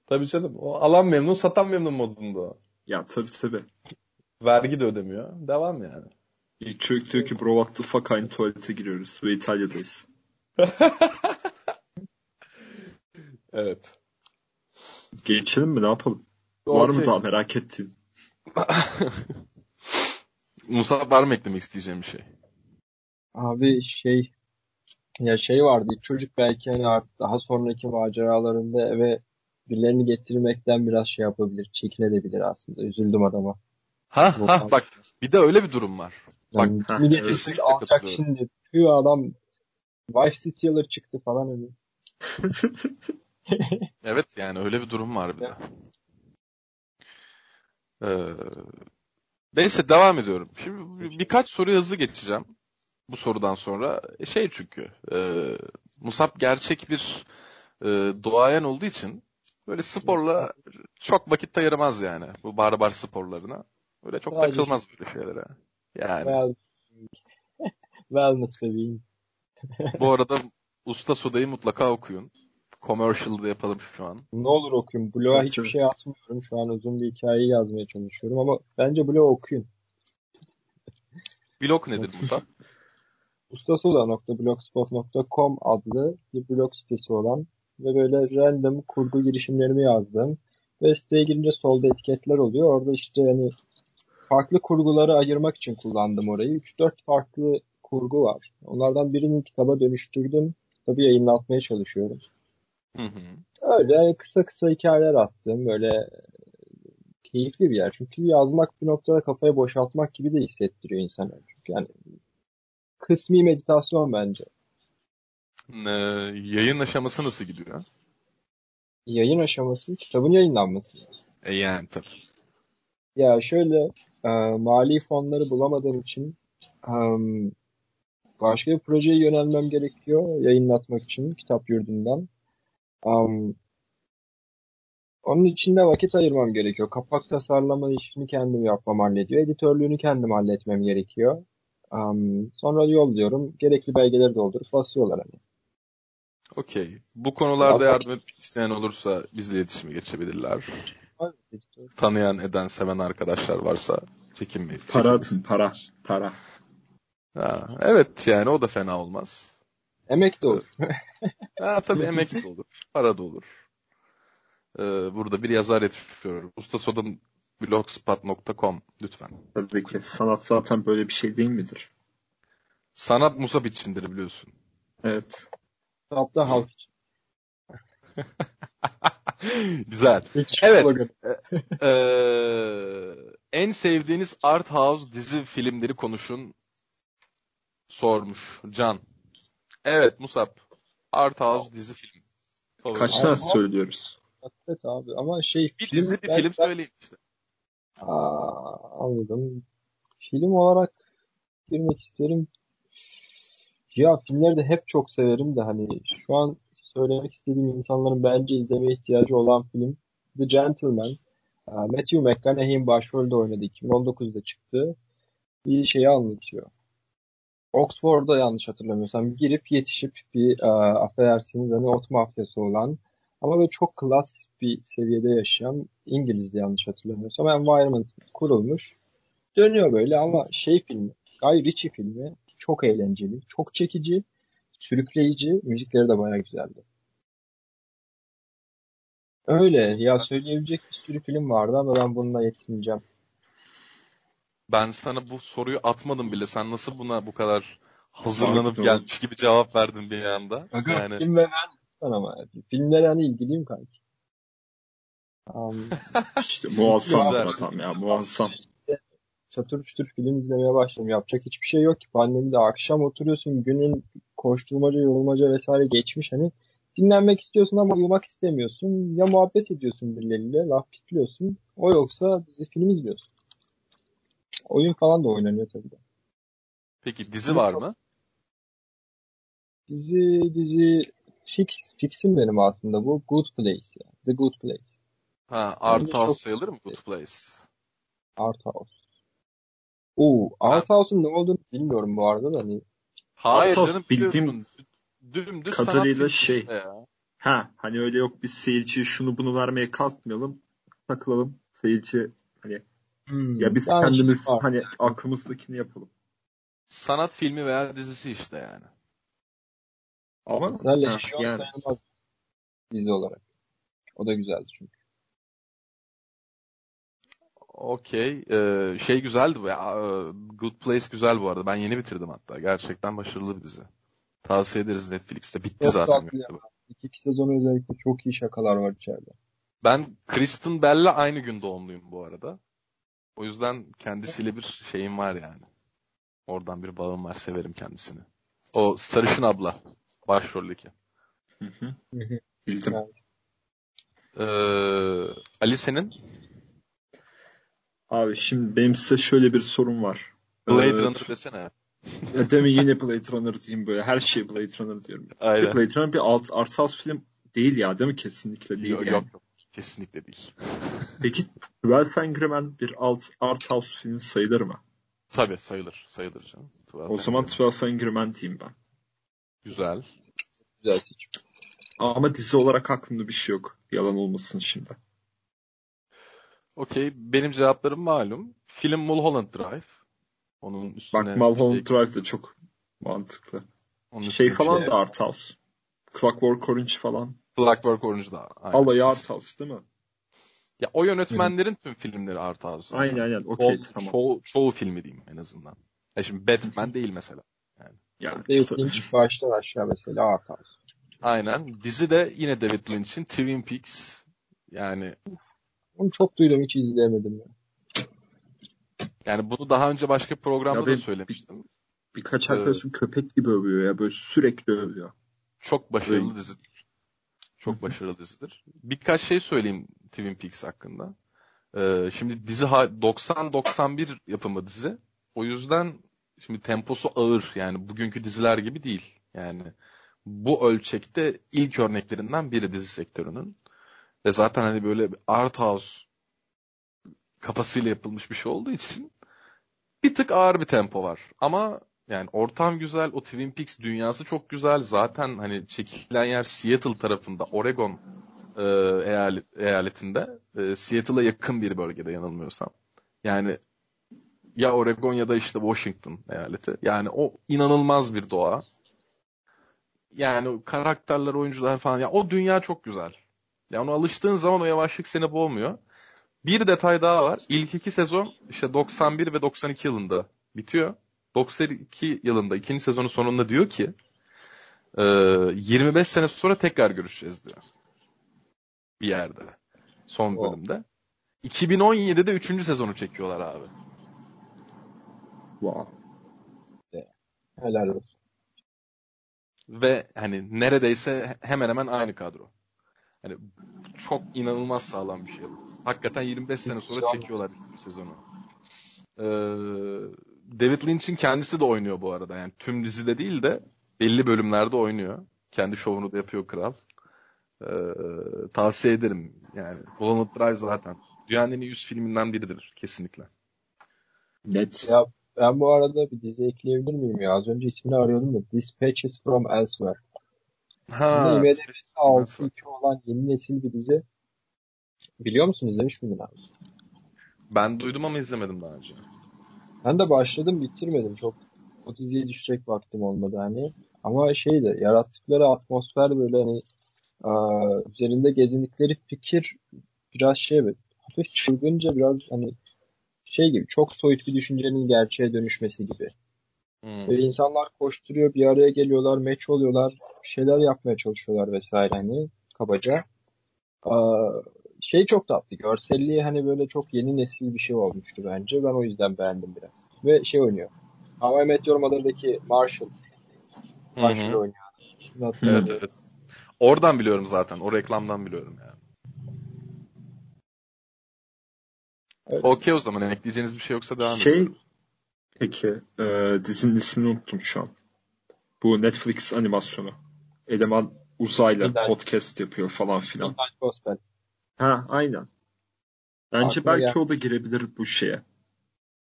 Tabii canım. O alan memnun satan memnun modunda o. Ya tabii tabii. Vergi de ödemiyor. Devam yani. İlk çocuk diyor ki bro what the fuck aynı tuvalete giriyoruz ve İtalya'dayız. [LAUGHS] Evet. Geçelim mi ne yapalım? Var mı daha merak ettiğin? [LAUGHS] Musa var mı eklemek isteyeceğim bir şey? Abi şey ya şey vardı çocuk belki hani artık daha sonraki maceralarında eve birilerini getirmekten biraz şey yapabilir, çekinebilir aslında. Üzüldüm adama. Ha Bu ha tarz. bak bir de öyle bir durum var. Yani Bak, getirsin kesinlikle alacak katılıyorum. şimdi. Tüy adam wife stealer çıktı falan hani. Evet yani öyle bir durum var bir de. Ee, neyse devam ediyorum. Şimdi bir- birkaç soru hızlı geçeceğim. Bu sorudan sonra E, şey çünkü e, Musab gerçek bir e, doğayan olduğu için böyle sporla çok vakit ayıramaz yani. Bu barbar sporlarına. Öyle çok Sadece- takılmaz böyle şeylere. Yani Well, [LAUGHS] wellness bebeğim. bu arada Usta Soda'yı mutlaka okuyun. Commercial'da yapalım şu an. Ne olur okuyun. Evet, hiçbir şey atmıyorum. Şu an uzun bir hikaye yazmaya çalışıyorum ama bence blog'u okuyun. Blog nedir Musab? [LAUGHS] ustasoda.blogspot.com adlı bir blog sitesi olan ve böyle random kurgu girişimlerimi yazdım. Ve siteye girince solda etiketler oluyor. Orada işte hani farklı kurguları ayırmak için kullandım orayı. 3-4 farklı kurgu var. Onlardan birini kitaba dönüştürdüm. Kitabı yayınlatmaya çalışıyorum. Hı hı. Öyle kısa kısa hikayeler attım. Böyle e, keyifli bir yer. Çünkü yazmak bir noktada kafayı boşaltmak gibi de hissettiriyor insana. Çünkü yani kısmi meditasyon bence. Ee, yayın aşaması nasıl gidiyor? Yayın aşaması, kitabın yayınlanması. E yani tabii. Ya şöyle e, mali fonları bulamadığım için e, başka bir projeye yönelmem gerekiyor yayınlatmak için kitap yurdundan. Um, onun için de vakit ayırmam gerekiyor. Kapak tasarlama işini kendim yapmam hallediyor. Editörlüğünü kendim halletmem gerekiyor. Um, sonra yolluyorum. Gerekli belgeleri doldurup basıyorlar hani. Okey. Bu konularda Biraz yardım etmek isteyen olursa bizle iletişime geçebilirler. Evet. Tanıyan, eden, seven arkadaşlar varsa çekinmeyiz. Para çekinmeyiz. atın para. Para. Ha, evet yani o da fena olmaz. Emek de olur. [LAUGHS] Ha, tabii emek de olur. Para da olur. Ee, burada bir yazar yetiştiriyorum. Ustasodun.blogspot.com lütfen. Tabii ki. Sanat zaten böyle bir şey değil midir? Sanat Musab içindir biliyorsun. Evet. Kitapta halk için. [LAUGHS] Güzel. Hiç Evet. [LAUGHS] Ee, en sevdiğiniz art house dizi filmleri konuşun sormuş Can. Evet Musab. Art house dizi film. Favori. Kaç Ama- tane söylüyoruz? Evet abi ama şey Bir dizi bir ben- film ben- söyleyin işte. Aa, anladım. Film olarak girmek isterim. Ya filmleri de hep çok severim de hani şu an söylemek istediğim insanların bence izlemeye ihtiyacı olan film The Gentleman. Matthew McConaughey'in başrolde oynadığı 2019'da çıktı. Bir şeyi anlatıyor. Oxford'da yanlış hatırlamıyorsam girip yetişip bir e, affedersiniz hani ot mafyası olan ama böyle çok klas bir seviyede yaşayan İngiliz'de yanlış hatırlamıyorsam environment kurulmuş. Dönüyor böyle ama şey filmi, Guy Ritchie filmi çok eğlenceli, çok çekici, sürükleyici, müzikleri de bayağı güzeldi. Öyle ya söyleyebilecek bir sürü film vardı ama ben bununla yetineceğim. Ben sana bu soruyu atmadım bile. Sen nasıl buna bu kadar hazırlanıp Baktım. gelmiş gibi cevap verdin bir anda? Aga, Yani film ve ben ama filmlere hani ilgiliyim kanki. Um, [LAUGHS] İşte muazzam adam ya muazzam. çatır çutur film izlemeye başladım. Yapacak hiçbir şey yok ki. Pandemide akşam oturuyorsun günün koşturmaca, yorulmaca vesaire geçmiş. Hani dinlenmek istiyorsun ama uyumak istemiyorsun. Ya muhabbet ediyorsun birileriyle, laf kitliyorsun. O yoksa dizi film izliyorsun. Oyun falan da oynanıyor tabii de. peki dizi var mı? Dizi, dizi fix, fixim benim aslında bu. Good Place yani. The Good Place. Ha, Art Bence House sayılır mı Good Place? Art House. Oo, Art House'un ne olduğunu bilmiyorum bu arada da hani Hayır House canım bildiğim. Dümdüz kadarıyla şey. işte ya. Ha hani öyle yok biz seyirciye şunu bunu vermeye kalkmayalım. Takılalım. Seyirci hani ya biz yani kendimiz şey var. hani aklımızdakini yapalım. Sanat filmi veya dizisi işte yani. Ama ha, Legion yani sayılmaz dizi olarak. O da güzeldi çünkü. Okey. Ee, şey güzeldi bu ya. Ee, Good Place güzel bu arada. Ben yeni bitirdim hatta. Gerçekten başarılı bir dizi. Tavsiye ederiz Netflix'te. Bitti Çok zaten. İki, iki sezon özellikle çok iyi şakalar var içeride. Ben Kristen Bell'le aynı gün doğumluyum bu arada. O yüzden kendisiyle bir şeyim var yani. Oradan bir bağım var. Severim kendisini. O sarışın abla. Başroldeki. Hı bildim. Ee, Ali senin Abi şimdi benim size şöyle bir sorum var. Blade Ee, Runner desene. [LAUGHS] Ya demin yine Blade Runner diyeyim böyle. Her şeye Blade Runner diyorum. Aynen. Blade Runner bir alt, art house film değil ya değil mi? Kesinlikle değil Yok, yani. yok yok. Kesinlikle değil. Peki Twelve Angry Men bir alt, art house film sayılır mı? Tabii sayılır. Sayılır canım. O zaman Twelve Angry Men diyeyim ben. Güzel. güzel seçim. Ama dizi olarak aklımda bir şey yok. Yalan olmasın şimdi. Okey. Benim cevaplarım malum. Film Mulholland Drive. Onun üstüne Bak Mulholland şey, Drive de çok mantıklı. onun Şey falan şey- da art house. Clockwork Orange falan. Clockwork Orange da. Aynen. Alayı art house değil mi? Ya o yönetmenlerin tüm filmleri art house. Aynen aynen. Okey Çoğu, tamam. çoğu, çoğu filmi diyeyim en azından. Ya şimdi Batman değil mesela. Yani, David Lynch baştan aşağı mesela Art House. Aynen. Dizi de yine David Lynch'in Twin Peaks. Yani Onu çok duydum hiç izleyemedim. Ya. yani bunu daha önce başka programda Ya da söylemiştim. birkaç arkadaşım köpek gibi övüyor ya. Böyle sürekli övüyor. Çok başarılı Öyle. dizidir. Çok başarılı dizidir. Birkaç şey söyleyeyim Twin Peaks hakkında. Ee, şimdi dizi ha- 90-91 yapımı dizi. O yüzden şimdi temposu ağır. Yani bugünkü diziler gibi değil. Yani bu ölçekte ilk örneklerinden biri dizi sektörünün. Ve zaten hani böyle art house kafasıyla yapılmış bir şey olduğu için bir tık ağır bir tempo var. Ama yani ortam güzel, o Twin Peaks dünyası çok güzel. Zaten hani çekilen yer Seattle tarafında, Oregon e, eyalet, eyaletinde. E, Seattle'a yakın bir bölgede yanılmıyorsam. Yani ya Oregon ya da işte Washington eyaleti. Yani o inanılmaz bir doğa. Yani karakterler, oyuncular falan. Ya o dünya çok güzel. Ya ona alıştığın zaman o yavaşlık seni boğmuyor. Bir detay daha var. İlk iki sezon işte 91 ve 92 yılında bitiyor. 92 yılında ikinci sezonun sonunda diyor ki e, 25 sene sonra tekrar görüşeceğiz diyor. Bir yerde. Son Oh. bölümde. 2017'de üçüncü sezonu çekiyorlar abi. Wow. Helal olsun. Ve hani neredeyse hemen hemen aynı kadro. Hani çok inanılmaz sağlam bir şey. Hakikaten 25 sene sonra çekiyorlar sezonu. Ee, David Lynch'in kendisi de oynuyor bu arada. Yani tüm dizide değil de belli bölümlerde oynuyor. Kendi şovunu da yapıyor kral. Ee, tavsiye ederim. Yani Mulholland Drive zaten. Dünyanın en iyi 100 filminden biridir kesinlikle. Net. Ya ben bu arada bir dizi ekleyebilir miyim ya? Az önce ismini arıyordum da Dispatches from Elsewhere. Ha, IMDb'si Elsewhere. 6.2 olan yeni nesil bir dizi. Biliyor musun? İzlemiş miydin abi? ben duydum ama izlemedim daha önce. Ben de başladım bitirmedim. Çok o diziye düşecek vaktim olmadı hani. Ama şey de yarattıkları atmosfer böyle hani aa, üzerinde gezindikleri fikir biraz şey hafif çılgınca biraz hani şey gibi çok soyut bir düşüncenin gerçeğe dönüşmesi gibi. Hmm. Böyle insanlar koşturuyor, bir araya geliyorlar, meç oluyorlar, şeyler yapmaya çalışıyorlar vesaire hani kabaca. Aa, şey çok tatlı. Görselliği hani böyle çok yeni nesil bir şey olmuştu bence. Ben o yüzden beğendim biraz. Ve şey oynuyor. How I Met Your Mother'daki Marshall hı. oynuyor. Şimdi. Evet evet. Oradan biliyorum zaten. O reklamdan biliyorum yani. Evet. Okey o zaman. Ekleyeceğiniz bir şey yoksa devam Şey edelim. peki e, dizinin ismini unuttum şu an. Bu Netflix animasyonu. Eleman uzayla podcast yapıyor falan filan. Midnight Gospel. Ha aynen. Bence Aklıma belki gel- o da girebilir bu şeye.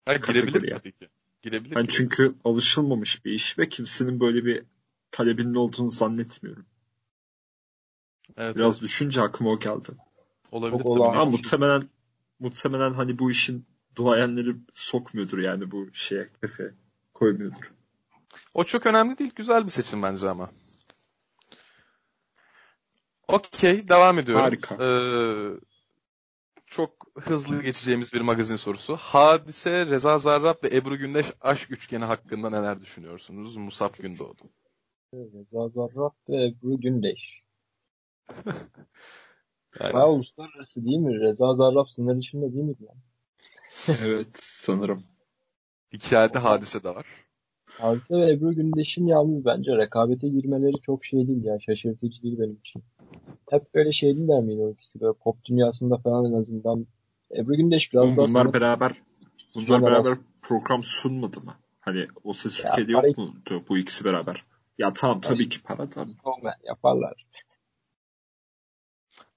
Ha, girebilir tabii ki. Girebilir. Ben girebilir. çünkü alışılmamış bir iş ve kimsenin böyle bir talebinin olduğunu zannetmiyorum. evet, Biraz düşünce aklıma o geldi. olabilir. Çok tabii. Ama muhtemelen muhtemelen hani bu işin duayenleri sokmuyordur yani bu şeye kefeye koymuyordur. O çok önemli değil. Güzel bir seçim bence ama. Okey. Devam ediyorum. Harika. Ee, çok hızlı geçeceğimiz bir magazin sorusu. Hadise, Reza Zarrab ve Ebru Gündeş aşk üçgeni hakkında neler düşünüyorsunuz? Musab Gündoğdu. Reza Zarrab ve Ebru Gündeş. [LAUGHS] Yani, Bayağı uluslararası değil mi? Reza Zarrab sınır içinde değil mi? Evet sanırım. hikayede hadise de var. Hadise ve Ebru Gündeş'in yalnız bence rekabete girmeleri çok şey değil ya. Şaşırtıcı değil benim için. Hep böyle şey değiller miydi o ikisi? Böyle pop dünyasında falan en azından. Ebru Gündeş biraz Oğlum daha bunlar beraber bunlar beraber program sunmadı mı? Hani o ses Ya, Türkiye'de para- yok muydu bu ikisi beraber? Ya tamam tabii ki para da. Olmayan yaparlar.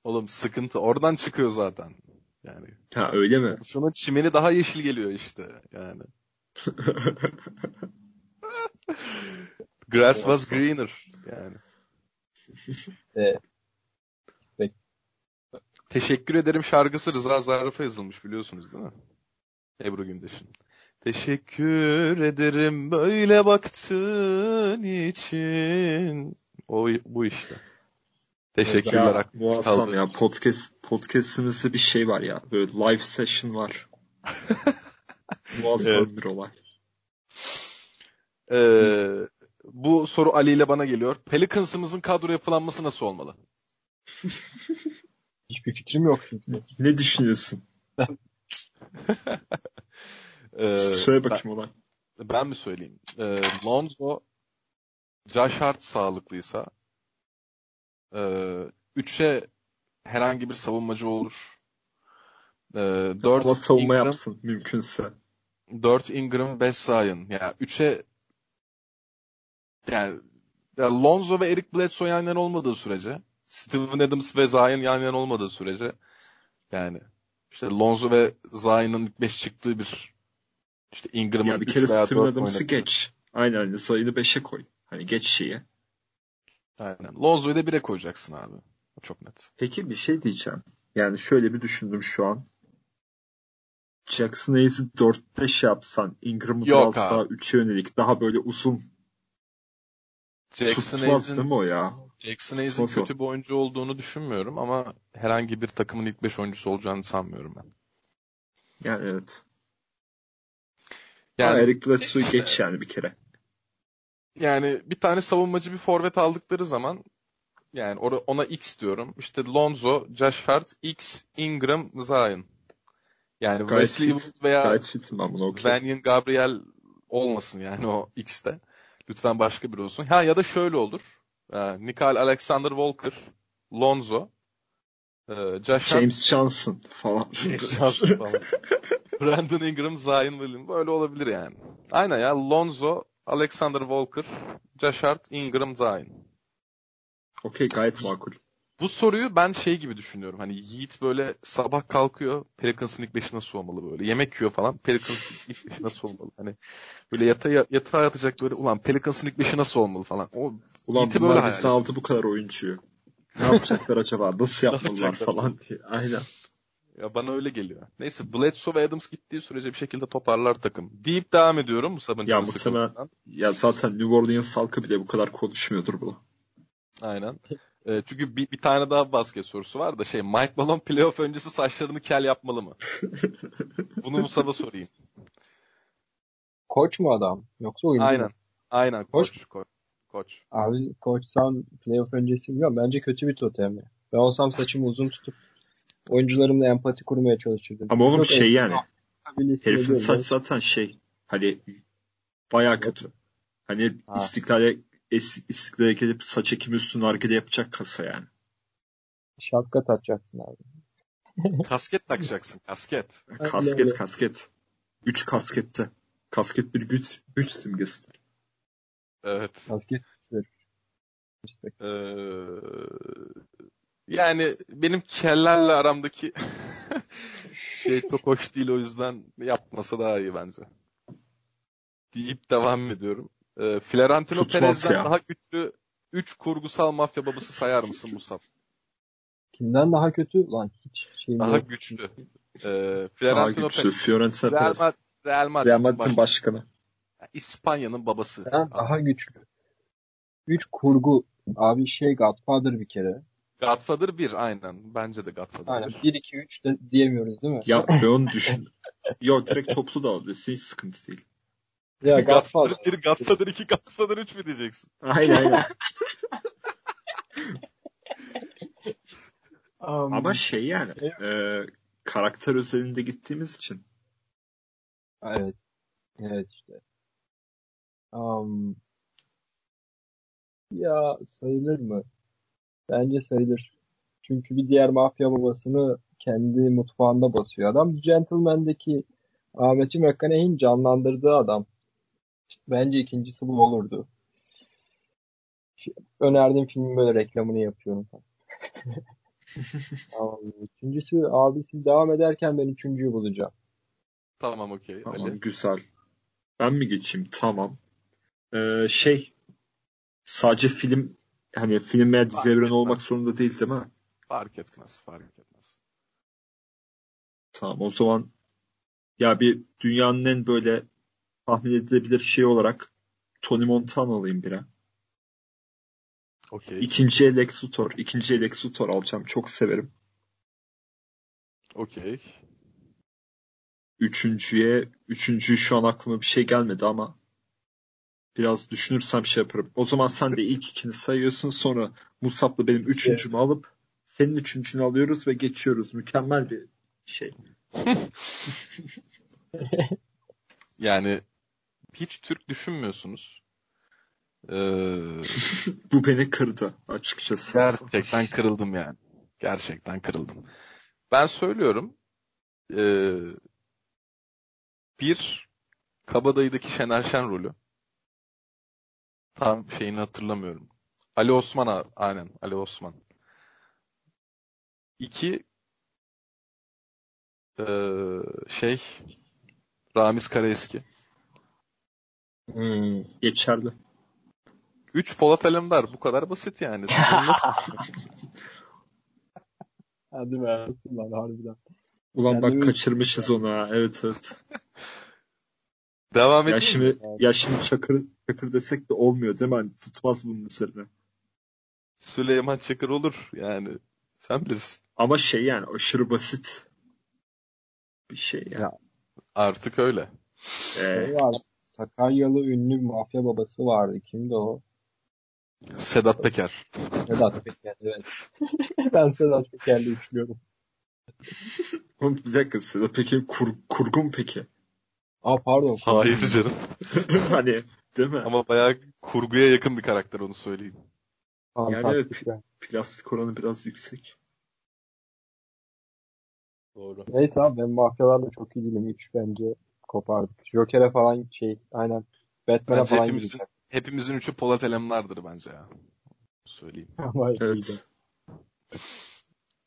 Oğlum sıkıntı oradan çıkıyor zaten. Yani Ha öyle mi? şunun çimeni daha yeşil geliyor işte. Yani. [LAUGHS] Grass was greener. Yani. [LAUGHS] Ee, Teşekkür ederim şarkısı Rıza Zarrab'a yazılmış biliyorsunuz değil mi? Ebru Gündeş'in. Teşekkür ederim böyle baktığın için. O bu işte. Teşekkürler. Ya muazzam ya podcast podcast'imizde bir şey var ya böyle live session var. [LAUGHS] muazzam Evet. bir olay. Ee, bu soru Ali ile bana geliyor. Pelicans'ımızın kadro yapılanması nasıl olmalı? [LAUGHS] hiçbir fikrim yok çünkü. Ne düşünüyorsun? [LAUGHS] Ee, Söyle bakayım olay. Ben, ben mi söyleyeyim? Ee, Lonzo, Josh Hart sağlıklıysa e, üçe herhangi bir savunmacı olur. Ee, dört Ama savunma Ingram, yapsın mümkünse. 4 Ingram, 5 Zion. Yani 3'e yani ya Lonzo ve Eric Bledsoe yan yana olmadığı sürece Steven Adams ve Zion yan yana olmadığı sürece yani işte Lonzo ve Zion'ın ilk 5 çıktığı bir işte Ingram'ın Ya bir 3 kere Steven 4 Adams'ı geç. Aynen aynen sayını 5'e koy. Hani geç şeyi. Aynen. Lonzo'yu da 1'e koyacaksın abi. Çok net. Peki bir şey diyeceğim. Yani şöyle bir düşündüm şu an. Jackson Hayes'i 4'te şey yapsan, Ingram'ı biraz abi. daha 3'e yönelik, daha böyle uzun Jackson tutmaz değil Hayes'in mi o ya? Jackson Hayes'in kötü bir oyuncu olduğunu düşünmüyorum ama herhangi bir takımın ilk 5 oyuncusu olacağını sanmıyorum ben. Yani evet. Yani Ama Eric Bledsoe'yu işte- geç yani bir kere. Yani bir tane savunmacı bir forvet aldıkları zaman yani ona X diyorum. İşte Lonzo, Josh Hart, X, Ingram, Zion. Yani Gayet Wesley. Wood veya okey. Vanyan Gabriel olmasın yani o X'te. Lütfen başka biri olsun. Ha ya da şöyle olur. Ee, Nikal Alexander Walker, Lonzo, e, Josh Hart, James Johnson falan. [LAUGHS] James Johnson falan. Brandon Ingram, Zion Williams böyle olabilir yani. Aynen ya Lonzo, Alexander Walker, Josh Hart, Ingram, Zion. okey gayet makul. Bu soruyu ben şey gibi düşünüyorum. Hani Yiğit böyle sabah kalkıyor. Pelicans'ın ilk beşi nasıl olmalı böyle? Yemek yiyor falan. Pelicans'ın ilk beşi nasıl olmalı? Hani böyle yatağa, yatağa yatacak böyle ulan Pelicans'ın ilk beşi nasıl olmalı falan. O Ulan Yiğit'i böyle hayal aldı bu kadar oyuncuyu. [LAUGHS] Ne yapacaklar acaba? Nasıl yapmalılar falan diye. Aynen. Ya bana öyle geliyor. Neyse Bledsoe ve Adams gittiği sürece bir şekilde toparlar takım. Deyip devam ediyorum Musab'ın Ya canı muhtemelen-. Ya zaten New Orleans halkı bile bu kadar konuşmuyordur bu. Aynen. Ee, çünkü bir, bir tane daha basket sorusu var da şey Mike Malone playoff öncesi saçlarını kel yapmalı mı? [LAUGHS] Bunu Musab'a sorayım. Koç mu adam? Yoksa oyuncu mu? Aynen. Aynen Koç koç. Koç. Koç. Abi koçsam playoff öncesi bilmiyorum. Bence kötü bir totem ya. Ben olsam saçımı uzun tutup oyuncularımla empati kurmaya çalışırdım. Ama oğlum Yok, şey yani. Herifin saç zaten şey. Hani baya kötü. Hani Ha. istiklale istiklale gelip saç ekimi üstüne hareket yapacak kasa yani. Şapka takacaksın abi. [LAUGHS] Kasket takacaksın. Kasket. Kasket öyle. kasket. Üç kaskette. Kasket bir güç, güç simgesidir. Evet. Basket. İşte. Ee, Yani benim kellerle aramdaki [LAUGHS] şey çok hoş değil o yüzden yapmasa daha iyi bence. Deyip devam ediyorum. Ee, Florentino Tutmaz Perez'den ya. daha güçlü 3 kurgusal mafya babası sayar mısın Musab? Kimden daha kötü? Lan hiç şeyim Daha yok. güçlü. Daha Florentino güçlü. Perez. Fiorentina Real, Perez. Real Madrid'in Real Madrid'in baş- başkanı. İspanya'nın babası. Ha, daha güçlü. Üç kurgu. Abi şey Godfather bir kere. Godfather 1 aynen. Bence de Godfather Aynen. 1. 1, 2, 3 de diyemiyoruz değil mi? Ya ben onu [LAUGHS] düşün. Yo direkt toplu da alabilirsin. Hiç sıkıntı değil. Ya Godfather Godfather. 1, Godfather 2, Godfather 3 mü diyeceksin? Aynen aynen. Um, Ama şey yani e, karakter özelinde gittiğimiz için Evet. Evet işte. Um, ya sayılır mı? Bence sayılır. Çünkü bir diğer mafya babasını kendi mutfağında basıyor adam. Gentleman'deki Ahmet'i McConaughey'in canlandırdığı adam. Bence ikincisi bu olurdu. Önerdiğim filmin böyle reklamını yapıyorum. [LAUGHS] Tamam. Üçüncüsü abi siz devam ederken ben üçüncüyü bulacağım. Tamam okey. tamam Ali. güzel. Ben mi geçeyim? Tamam. E, şey sadece film hani film veya dizi evreni olmak zorunda değil değil mi? Fark etmez. Fark etmez. Tamam o zaman ya bir dünyanın en böyle tahmin edilebilir şey olarak Tony Montana alayım bire. Okey. İkinciye Lex Luthor. İkinciye Lex Luthor alacağım. Çok severim. Okey. Üçüncüye, üçüncü şu an aklıma bir şey gelmedi ama biraz düşünürsem şey yaparım. O zaman sen de ilk ikini sayıyorsun sonra Musab'la benim üçüncümü alıp senin üçüncünü alıyoruz ve geçiyoruz. Mükemmel bir şey. [LAUGHS] Yani hiç Türk düşünmüyorsunuz. Ee, [LAUGHS] Bu beni kırdı açıkçası. gerçekten kırıldım yani. Gerçekten kırıldım. Ben söylüyorum. Ee, bir Kabadayı'daki Şener Şen rolü. Tam şeyini hatırlamıyorum. Ali Osman. Aynen Ali Osman. İki ee, şey Ramiz Karaeski. Hmm. Geçerli. Üç Polat Alemdar. Bu kadar basit yani. [LAUGHS] Hadi be. Lan harbiden. Ulan Yani bak öyle- kaçırmışız onu ha. Evet evet. [LAUGHS] Devam Ya edeyim mi? şimdi, ya şimdi çakır, çakır desek de olmuyor değil mi? Hani tutmaz bunun üzerine. Süleyman Çakır olur yani. Sen bilirsin. Ama şey yani aşırı basit bir şey yani. Ya. Artık öyle. Ee, Şey var. Sakaryalı ünlü mafya babası vardı. Kimdi o? Sedat Peker. Sedat Peker. Evet. [LAUGHS] ben Sedat Peker'le üçlüyorum. oğlum bir dakika Sedat peki kur, kurgun peki? Aa pardon. Hayır canım. [LAUGHS] hani değil mi? Ama bayağı kurguya yakın bir karakter onu söyleyeyim. Yani yani. Plastik oranı biraz yüksek. Doğru. Neyse abi ben mafyalarla çok iyi değilim. Üç bence kopardık. Joker'e falan şey aynen. Batman'e Bence falan hepimizin, gidecek. hepimizin üçü Polat Alemdar'dır bence ya. Söyleyeyim. [LAUGHS] Evet.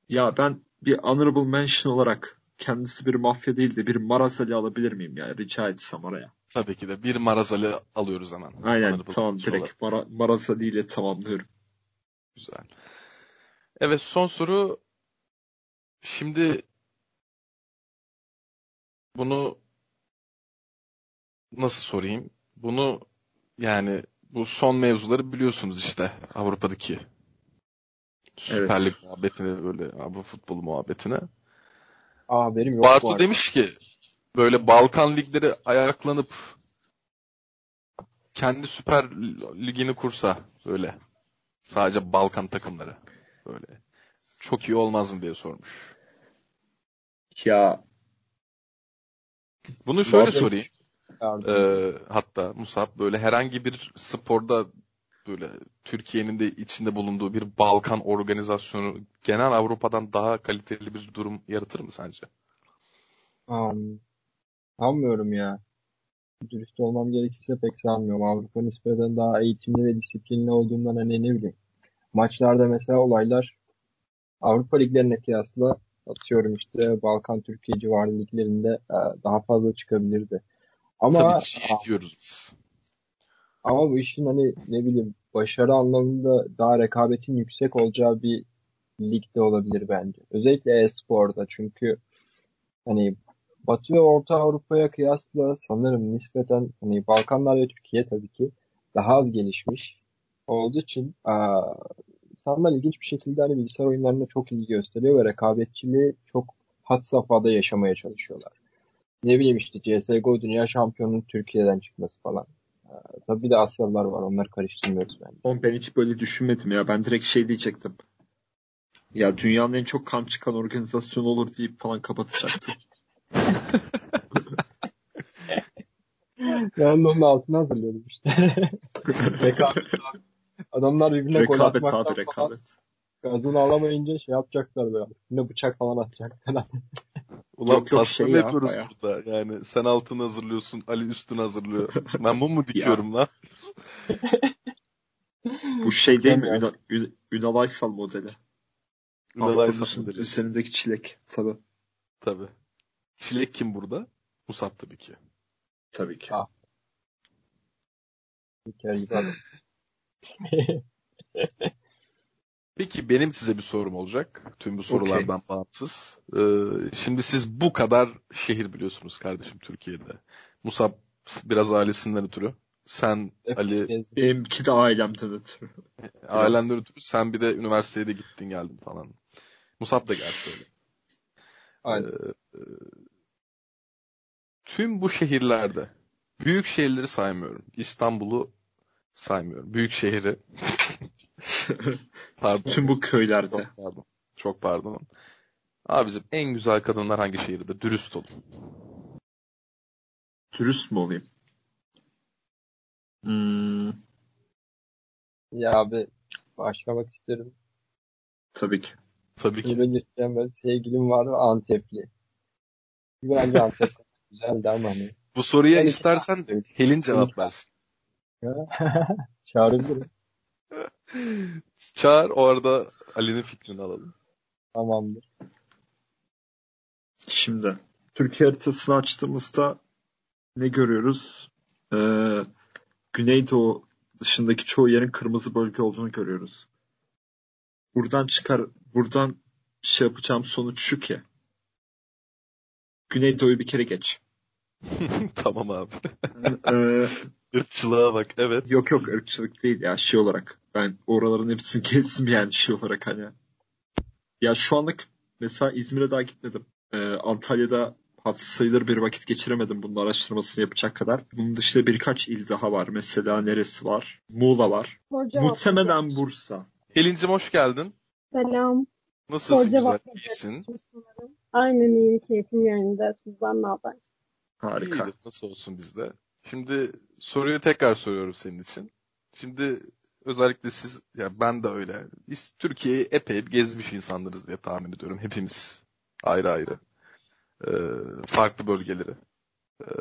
Ya ben bir honorable mention olarak kendisi bir mafya değil de bir Marazali alabilir miyim ya? Rica etsem oraya. Tabii ki de bir Marazali alıyoruz hemen. Aynen Honorable tamam direkt Mara, Marazali ile tamamlıyorum. Güzel. Evet son soru. Şimdi bunu nasıl sorayım? Bunu yani bu son mevzuları biliyorsunuz işte Avrupa'daki Süper Evet. Lig muhabbetini böyle Avrupa futbolu muhabbetini. Aa haberim yok Bartu demiş ki böyle Balkan ligleri ayaklanıp kendi Süper Ligini kursa böyle sadece Balkan takımları böyle çok iyi olmaz mı diye sormuş. Ya Bunu şöyle Bazen- sorayım. Yardım. Ee, hatta Musab böyle herhangi bir sporda böyle Türkiye'nin de içinde bulunduğu bir Balkan organizasyonu genel Avrupa'dan daha kaliteli bir durum yaratır mı sence? Um, sanmıyorum ya. Dürüst olmam gerekirse pek sanmıyorum. Avrupa nispeten daha eğitimli ve disiplinli olduğundan hani ne bileyim. Maçlarda mesela olaylar Avrupa liglerine kıyasla atıyorum işte Balkan Türkiye civarı liglerinde e, daha fazla çıkabilirdi. Ama Tabii ki diyoruz biz. ama bu işin hani ne bileyim başarı anlamında daha rekabetin yüksek olacağı bir lig de olabilir bence. Özellikle e-sporda çünkü hani Batı ve Orta Avrupa'ya kıyasla sanırım nispeten hani Balkanlar ve Türkiye tabii ki daha az gelişmiş olduğu için aa, insanlar ilginç bir şekilde hani bilgisayar oyunlarına çok ilgi gösteriyor ve rekabetçiliği çok had safhada yaşamaya çalışıyorlar. Ne bileyim işte CSGO dünya şampiyonunun Türkiye'den çıkması falan. Aa, tabii bir de Asyalılar var onları karıştırmıyoruz bence. Oğlum ben hiç böyle düşünmedim ya. Ben direkt şey diyecektim. Ya dünyanın en çok kan çıkan organizasyonu olur deyip falan kapatacaktım. [LAUGHS] [LAUGHS] De onun altına hazırlıyordum işte. [LAUGHS] rekabet. Adamlar birbirine gol rekabet atmaktan abi falan rekabet. gazını alamayınca şey yapacaklar böyle. Yine bıçak falan atacaklar. Ulan Yok, yok, pasta şey mı ya, yapıyoruz bayağı. burada? Yani sen altını hazırlıyorsun, Ali üstünü hazırlıyor. Ben bu mu [LAUGHS] dikiyorum lan? Bu şey değil mi? Ünal, Ün- Ünal Aysal modeli. Ünal Pastanın Aysal üstünde- modeli. üzerindeki çilek. Tabii. Tabii. Çilek kim burada? Musab tabii ki. Tabii ki. Ah. [LAUGHS] Bir kere gibi adam. Peki benim size bir sorum olacak. Tüm bu sorulardan bağımsız. Ee, şimdi siz bu kadar şehir biliyorsunuz kardeşim Türkiye'de. Musab biraz ailesinden ötürü. Sen Ali Gezdim. Benimki de ailemden ötürü. ailenden ötürü. Sen bir de üniversiteye de gittin geldin falan. Musab da geldi öyle. Aynen. Ee, tüm bu şehirlerde büyük şehirleri saymıyorum. İstanbul'u saymıyorum. Büyük şehri. [LAUGHS] [LAUGHS] Pardon. Tüm bu köylerde. Çok pardon. Çok pardon. Abicim en güzel kadınlar hangi şehirde? Dürüst olun. Dürüst mü olayım? Hmm, Ya abi başlamak isterim. tabii ki. Tabii ki. belirteceğim ben sevgilim var ve Antepli. Bence Antep [LAUGHS] güzeldi ama hani. Bu soruya Yani- istersen Helin cevap versin. [LAUGHS] Çağırabilirim. [LAUGHS] Çağır o arada Ali'nin fikrini alalım. Tamamdır. Şimdi Türkiye haritasını açtığımızda ne görüyoruz? Ee, Güneydoğu dışındaki çoğu yerin kırmızı bölge olduğunu görüyoruz. Buradan çıkar, buradan şey yapacağım sonuç şu ki. Güneydoğu'yu bir kere geç. [LAUGHS] tamam abi. Ee, Irkçılığa bak. Evet. yok yok ırkçılık değil ya şey olarak. Ben oraların hepsini [LAUGHS] gezdim yani şey olarak hani. Ya şu anlık mesela İzmir'e daha gitmedim. Ee, Antalya'da hadsız sayılır bir vakit geçiremedim bunun araştırmasını yapacak kadar. Bunun dışında birkaç il daha var. Mesela neresi var? Muğla var. Cevap Muhtemelen. Bursa. Helincim hoş geldin. Selam. Nasılsın Soru güzel? cevap İyisin. Aynen iyiyim. Keyfim yerinde. Sizden ne haber? Harika. İyidir. Nasıl olsun bizde. Şimdi soruyu tekrar soruyorum senin için. Şimdi özellikle siz, ya ben de öyle. Biz Türkiye'yi epey bir gezmiş insanlarız diye tahmin ediyorum. Hepimiz ayrı ayrı. Ee, farklı bölgeleri. Ee,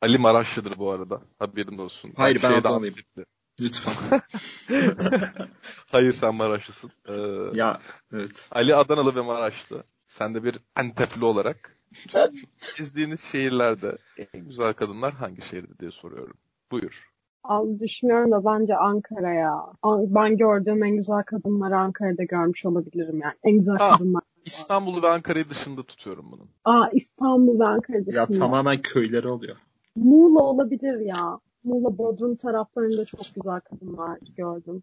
Ali Maraşlı'dır bu arada. Haberin olsun. Hayır, ben Şeyde. Lütfen. [LAUGHS] Hayır sen Maraşlısın. Ee, ya evet. Ali Adanalı ve Maraşlı. Sen de bir Antepli olarak [LAUGHS] gezdiğiniz şehirlerde en güzel kadınlar hangi şehirde diye soruyorum. Buyur. Abi düşünüyorum da bence Ankara ya. Ben gördüğüm en güzel kadınları Ankara'da görmüş olabilirim yani. En güzel Ha. kadınlar. İstanbul'u ve Ankara'yı dışında tutuyorum bunun. Aa İstanbul ve Ankara Ya dışında. tamamen köyleri oluyor. Muğla olabilir ya. Muğla Bodrum taraflarında çok güzel kadınlar gördüm.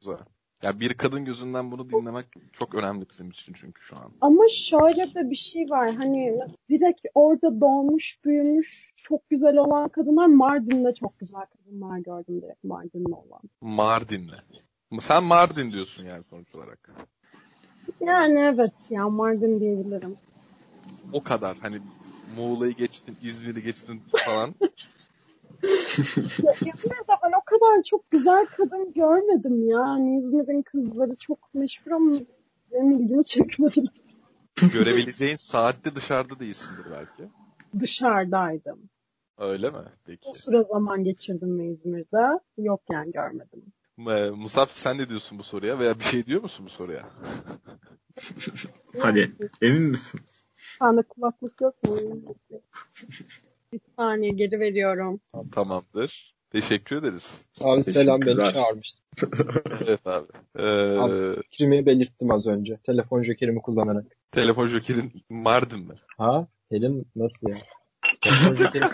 Güzel. Ya bir kadın gözünden bunu dinlemek çok önemli bizim için çünkü şu an. Ama şöyle de bir şey var. Hani direkt orada doğmuş, büyümüş, çok güzel olan kadınlar Mardin'de çok güzel kadınlar gördüm direkt Mardin'de olan. Mardin'le. Sen Mardin diyorsun yani sonuç olarak. Yani evet ya Mardin diyebilirim. O kadar. Hani Muğla'yı geçtin, İzmir'i geçtin falan. [LAUGHS] Ya İzmir'de ben o kadar çok güzel kadın görmedim ya. Hani İzmir'in kızları çok meşhur ama benim ilgimi çekmedi. Görebileceğin saatte dışarıda değilsindir belki. Dışarıdaydım. Öyle mi? Peki. O süre zaman geçirdim mi İzmir'de? Yok yani görmedim. Ee, Musab sen ne diyorsun bu soruya veya bir şey diyor musun bu soruya? Hani emin misin? Sende kulaklık yok mu? Bir saniye geri veriyorum. Tamamdır. Teşekkür ederiz. Abi selam beni çağırmıştın. [LAUGHS] Evet abi. Ee, Abi. Fikrimi belirttim az önce. Telefon jokerimi kullanarak. telefon jokerin Mardin mi? Ha? Helim nasıl ya? Telefon jokeri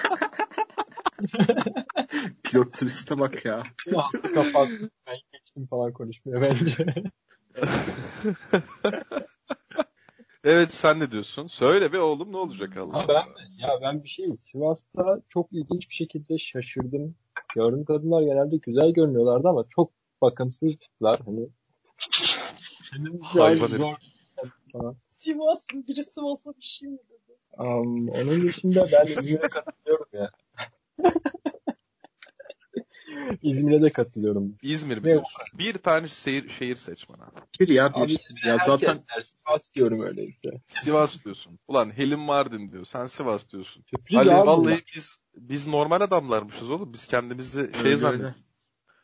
Pilot [LAUGHS] twist'e bak ya. kapattım. Ben geçtim falan konuşmuyor bence. [LAUGHS] Evet sen ne diyorsun? Söyle be oğlum ne olacak Allah. Ha ben? Ya ben bir şey Sivas'ta çok ilginç bir şekilde şaşırdım. Gördüğüm kadınlar genelde güzel görünüyorlardı ama çok bakımsızlar. Hani Hayvan zor- herif. falan. Sivas mı? Biri Sivas'a bir şey mi dedi? Um, onun dışında ben İzmir'e katılıyorum ya. [LAUGHS] İzmir'e de katılıyorum. İzmir diyorsun? Bir tane şehir, şehir seç bana. Bir ya bir. Abi ya zaten Sivas diyorum öyleyse. Sivas diyorsun. Ulan Helim Mardin diyor. Sen Sivas diyorsun. Sürpriz Ali abi vallahi biz biz normal adamlarmışız oğlum. Biz kendimizi şey zannediyoruz.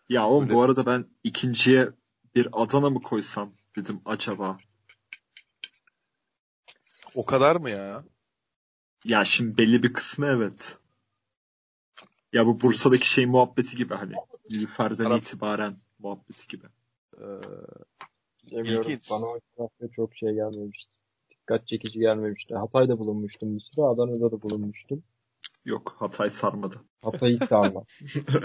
Ya oğlum Öyle. bu arada ben ikinciye bir Adana mı koysam dedim acaba. O kadar mı ya? Ya şimdi belli bir kısmı evet. Ya bu Bursa'daki şey muhabbeti gibi hani. Nilüfer'den Arap- itibaren muhabbeti gibi. Ee. İlginç. Bana o tarafta çok şey gelmemişti. Dikkat çekici gelmemişti. Hatay'da bulunmuştum bir süre. Adana'da da bulunmuştum. Yok Hatay sarmadı. Hatay'ı hiç sarmam.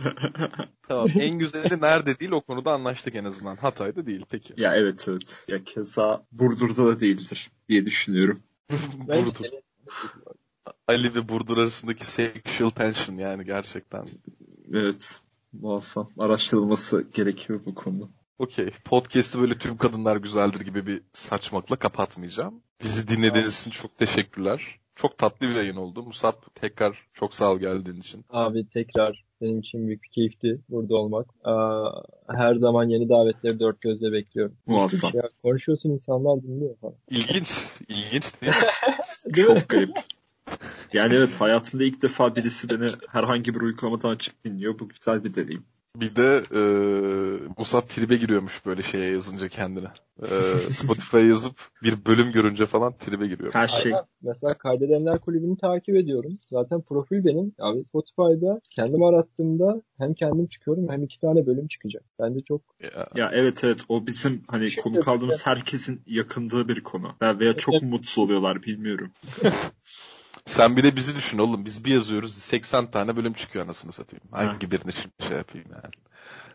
[LAUGHS] tamam. en güzeli nerede değil o konuda anlaştık en azından. Hatay'da değil peki. ya evet evet. Ya keza Burdur'da da değildir diye düşünüyorum. Burdur. Ali ve Burdur arasındaki sexual tension yani gerçekten. Evet. Muazzam. Araştırılması gerekiyor bu konuda. Okey. Podcast'ı böyle tüm kadınlar güzeldir gibi bir saçmakla kapatmayacağım. Bizi dinlediğiniz için çok teşekkürler. Çok tatlı bir yayın oldu. Musab tekrar çok sağ ol geldiğin için. Abi tekrar benim için büyük bir keyifti burada olmak. Aa, her zaman yeni davetleri dört gözle bekliyorum. Muazzam. Ya, konuşuyorsun insanlar dinliyor falan. İlginç. İlginç değil mi? [LAUGHS] Değil mi? Çok garip. Yani evet hayatımda ilk defa birisi beni herhangi bir uygulamadan açıp dinliyor. Bu güzel bir deneyim. Bir de e, Musab tribe giriyormuş böyle şeye yazınca kendine. E, Spotify'a yazıp bir bölüm görünce falan tribe giriyor. Her şey Aynen. Mesela Kaydedenler Kulübü'nü takip ediyorum. Zaten profil benim. Abi Spotify'da kendim arattığımda hem kendim çıkıyorum hem iki tane bölüm çıkacak. Bence çok Ya, Ya evet evet o bizim hani Şimdi- konu kaldığımız herkesin yakındığı bir konu. Veya, veya çok mutsuz oluyorlar bilmiyorum. [LAUGHS] Sen bir de bizi düşün oğlum. Biz bir yazıyoruz 80 tane bölüm çıkıyor anasını satayım. Hangi birini şimdi şey yapayım yani.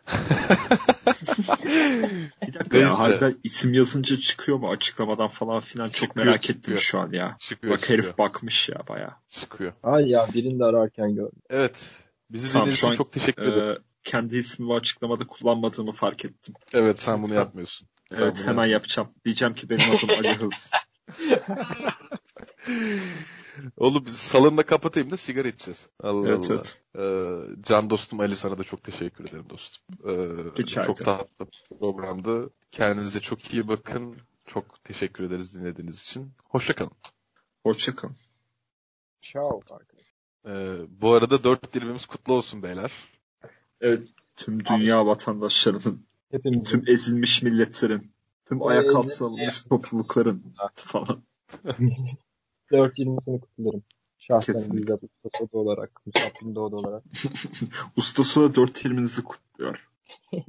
[LAUGHS] Bir dakika ya harbiden isim yazınca çıkıyor mu açıklamadan falan filan çok Çıkıyor, merak çıkıyor. ettim şu an ya. çıkıyor Bak çıkıyor. herif bakmış ya baya. çıkıyor. Ay ya birini de ararken gördüm. Evet. Bizi Tamam, dinlediğiniz için çok teşekkür ederim. Ee, kendi ismimi açıklamada kullanmadığımı fark ettim. Evet sen bunu yapmıyorsun. Sen evet bunu hemen yapacağım. Diyeceğim ki benim adım Ali Hız. [LAUGHS] Oğlum biz salonda kapatayım da sigara içeceğiz. Allah evet Allah. evet. Ee, can dostum Ali sana da çok teşekkür ederim dostum. Ee, Rica çok ederim. tatlı bir programdı. Kendinize çok iyi bakın. Çok teşekkür ederiz dinlediğiniz için. Hoşçakalın. Hoşçakalın. Ciao arkadaşlar. Ee, bu arada dört dilimimiz kutlu olsun beyler. Evet tüm dünya vatandaşlarının, Hepimizin tüm ezilmiş milletlerin, tüm O ayak ezilmiş- altı alınmış toplulukların falan. [LAUGHS] 4-20'sini kutlarım. Şahsen bizzat Usta Soda olarak, Musab'ın Doğdu olarak. [LAUGHS] Usta Suda 4 ilminizi kutluyor. [LAUGHS]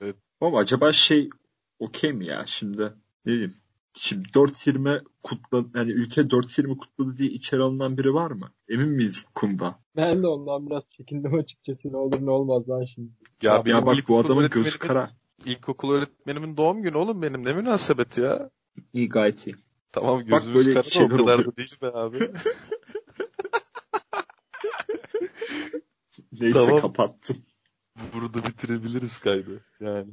Evet. Ama acaba şey okey mi ya şimdi? Ne diyeyim? Şimdi 4.20 kutla yani ülke 4.20 kutladı diye içeri alınan biri var mı? Emin miyiz bu konuda? Ben de ondan biraz çekindim açıkçası. Ne olur ne olmaz lan şimdi. Ya, Ya, benim bak bu adamın gözü kara. İlkokul öğretmenimin doğum günü oğlum benim. Ne münasebet ya. İyi gayet iyi. Tamam Bak gözümüz böyle kara da o kadar da değil be abi. [LAUGHS] Neyse Tamam. kapattım. Burada bitirebiliriz kaydı. Yani.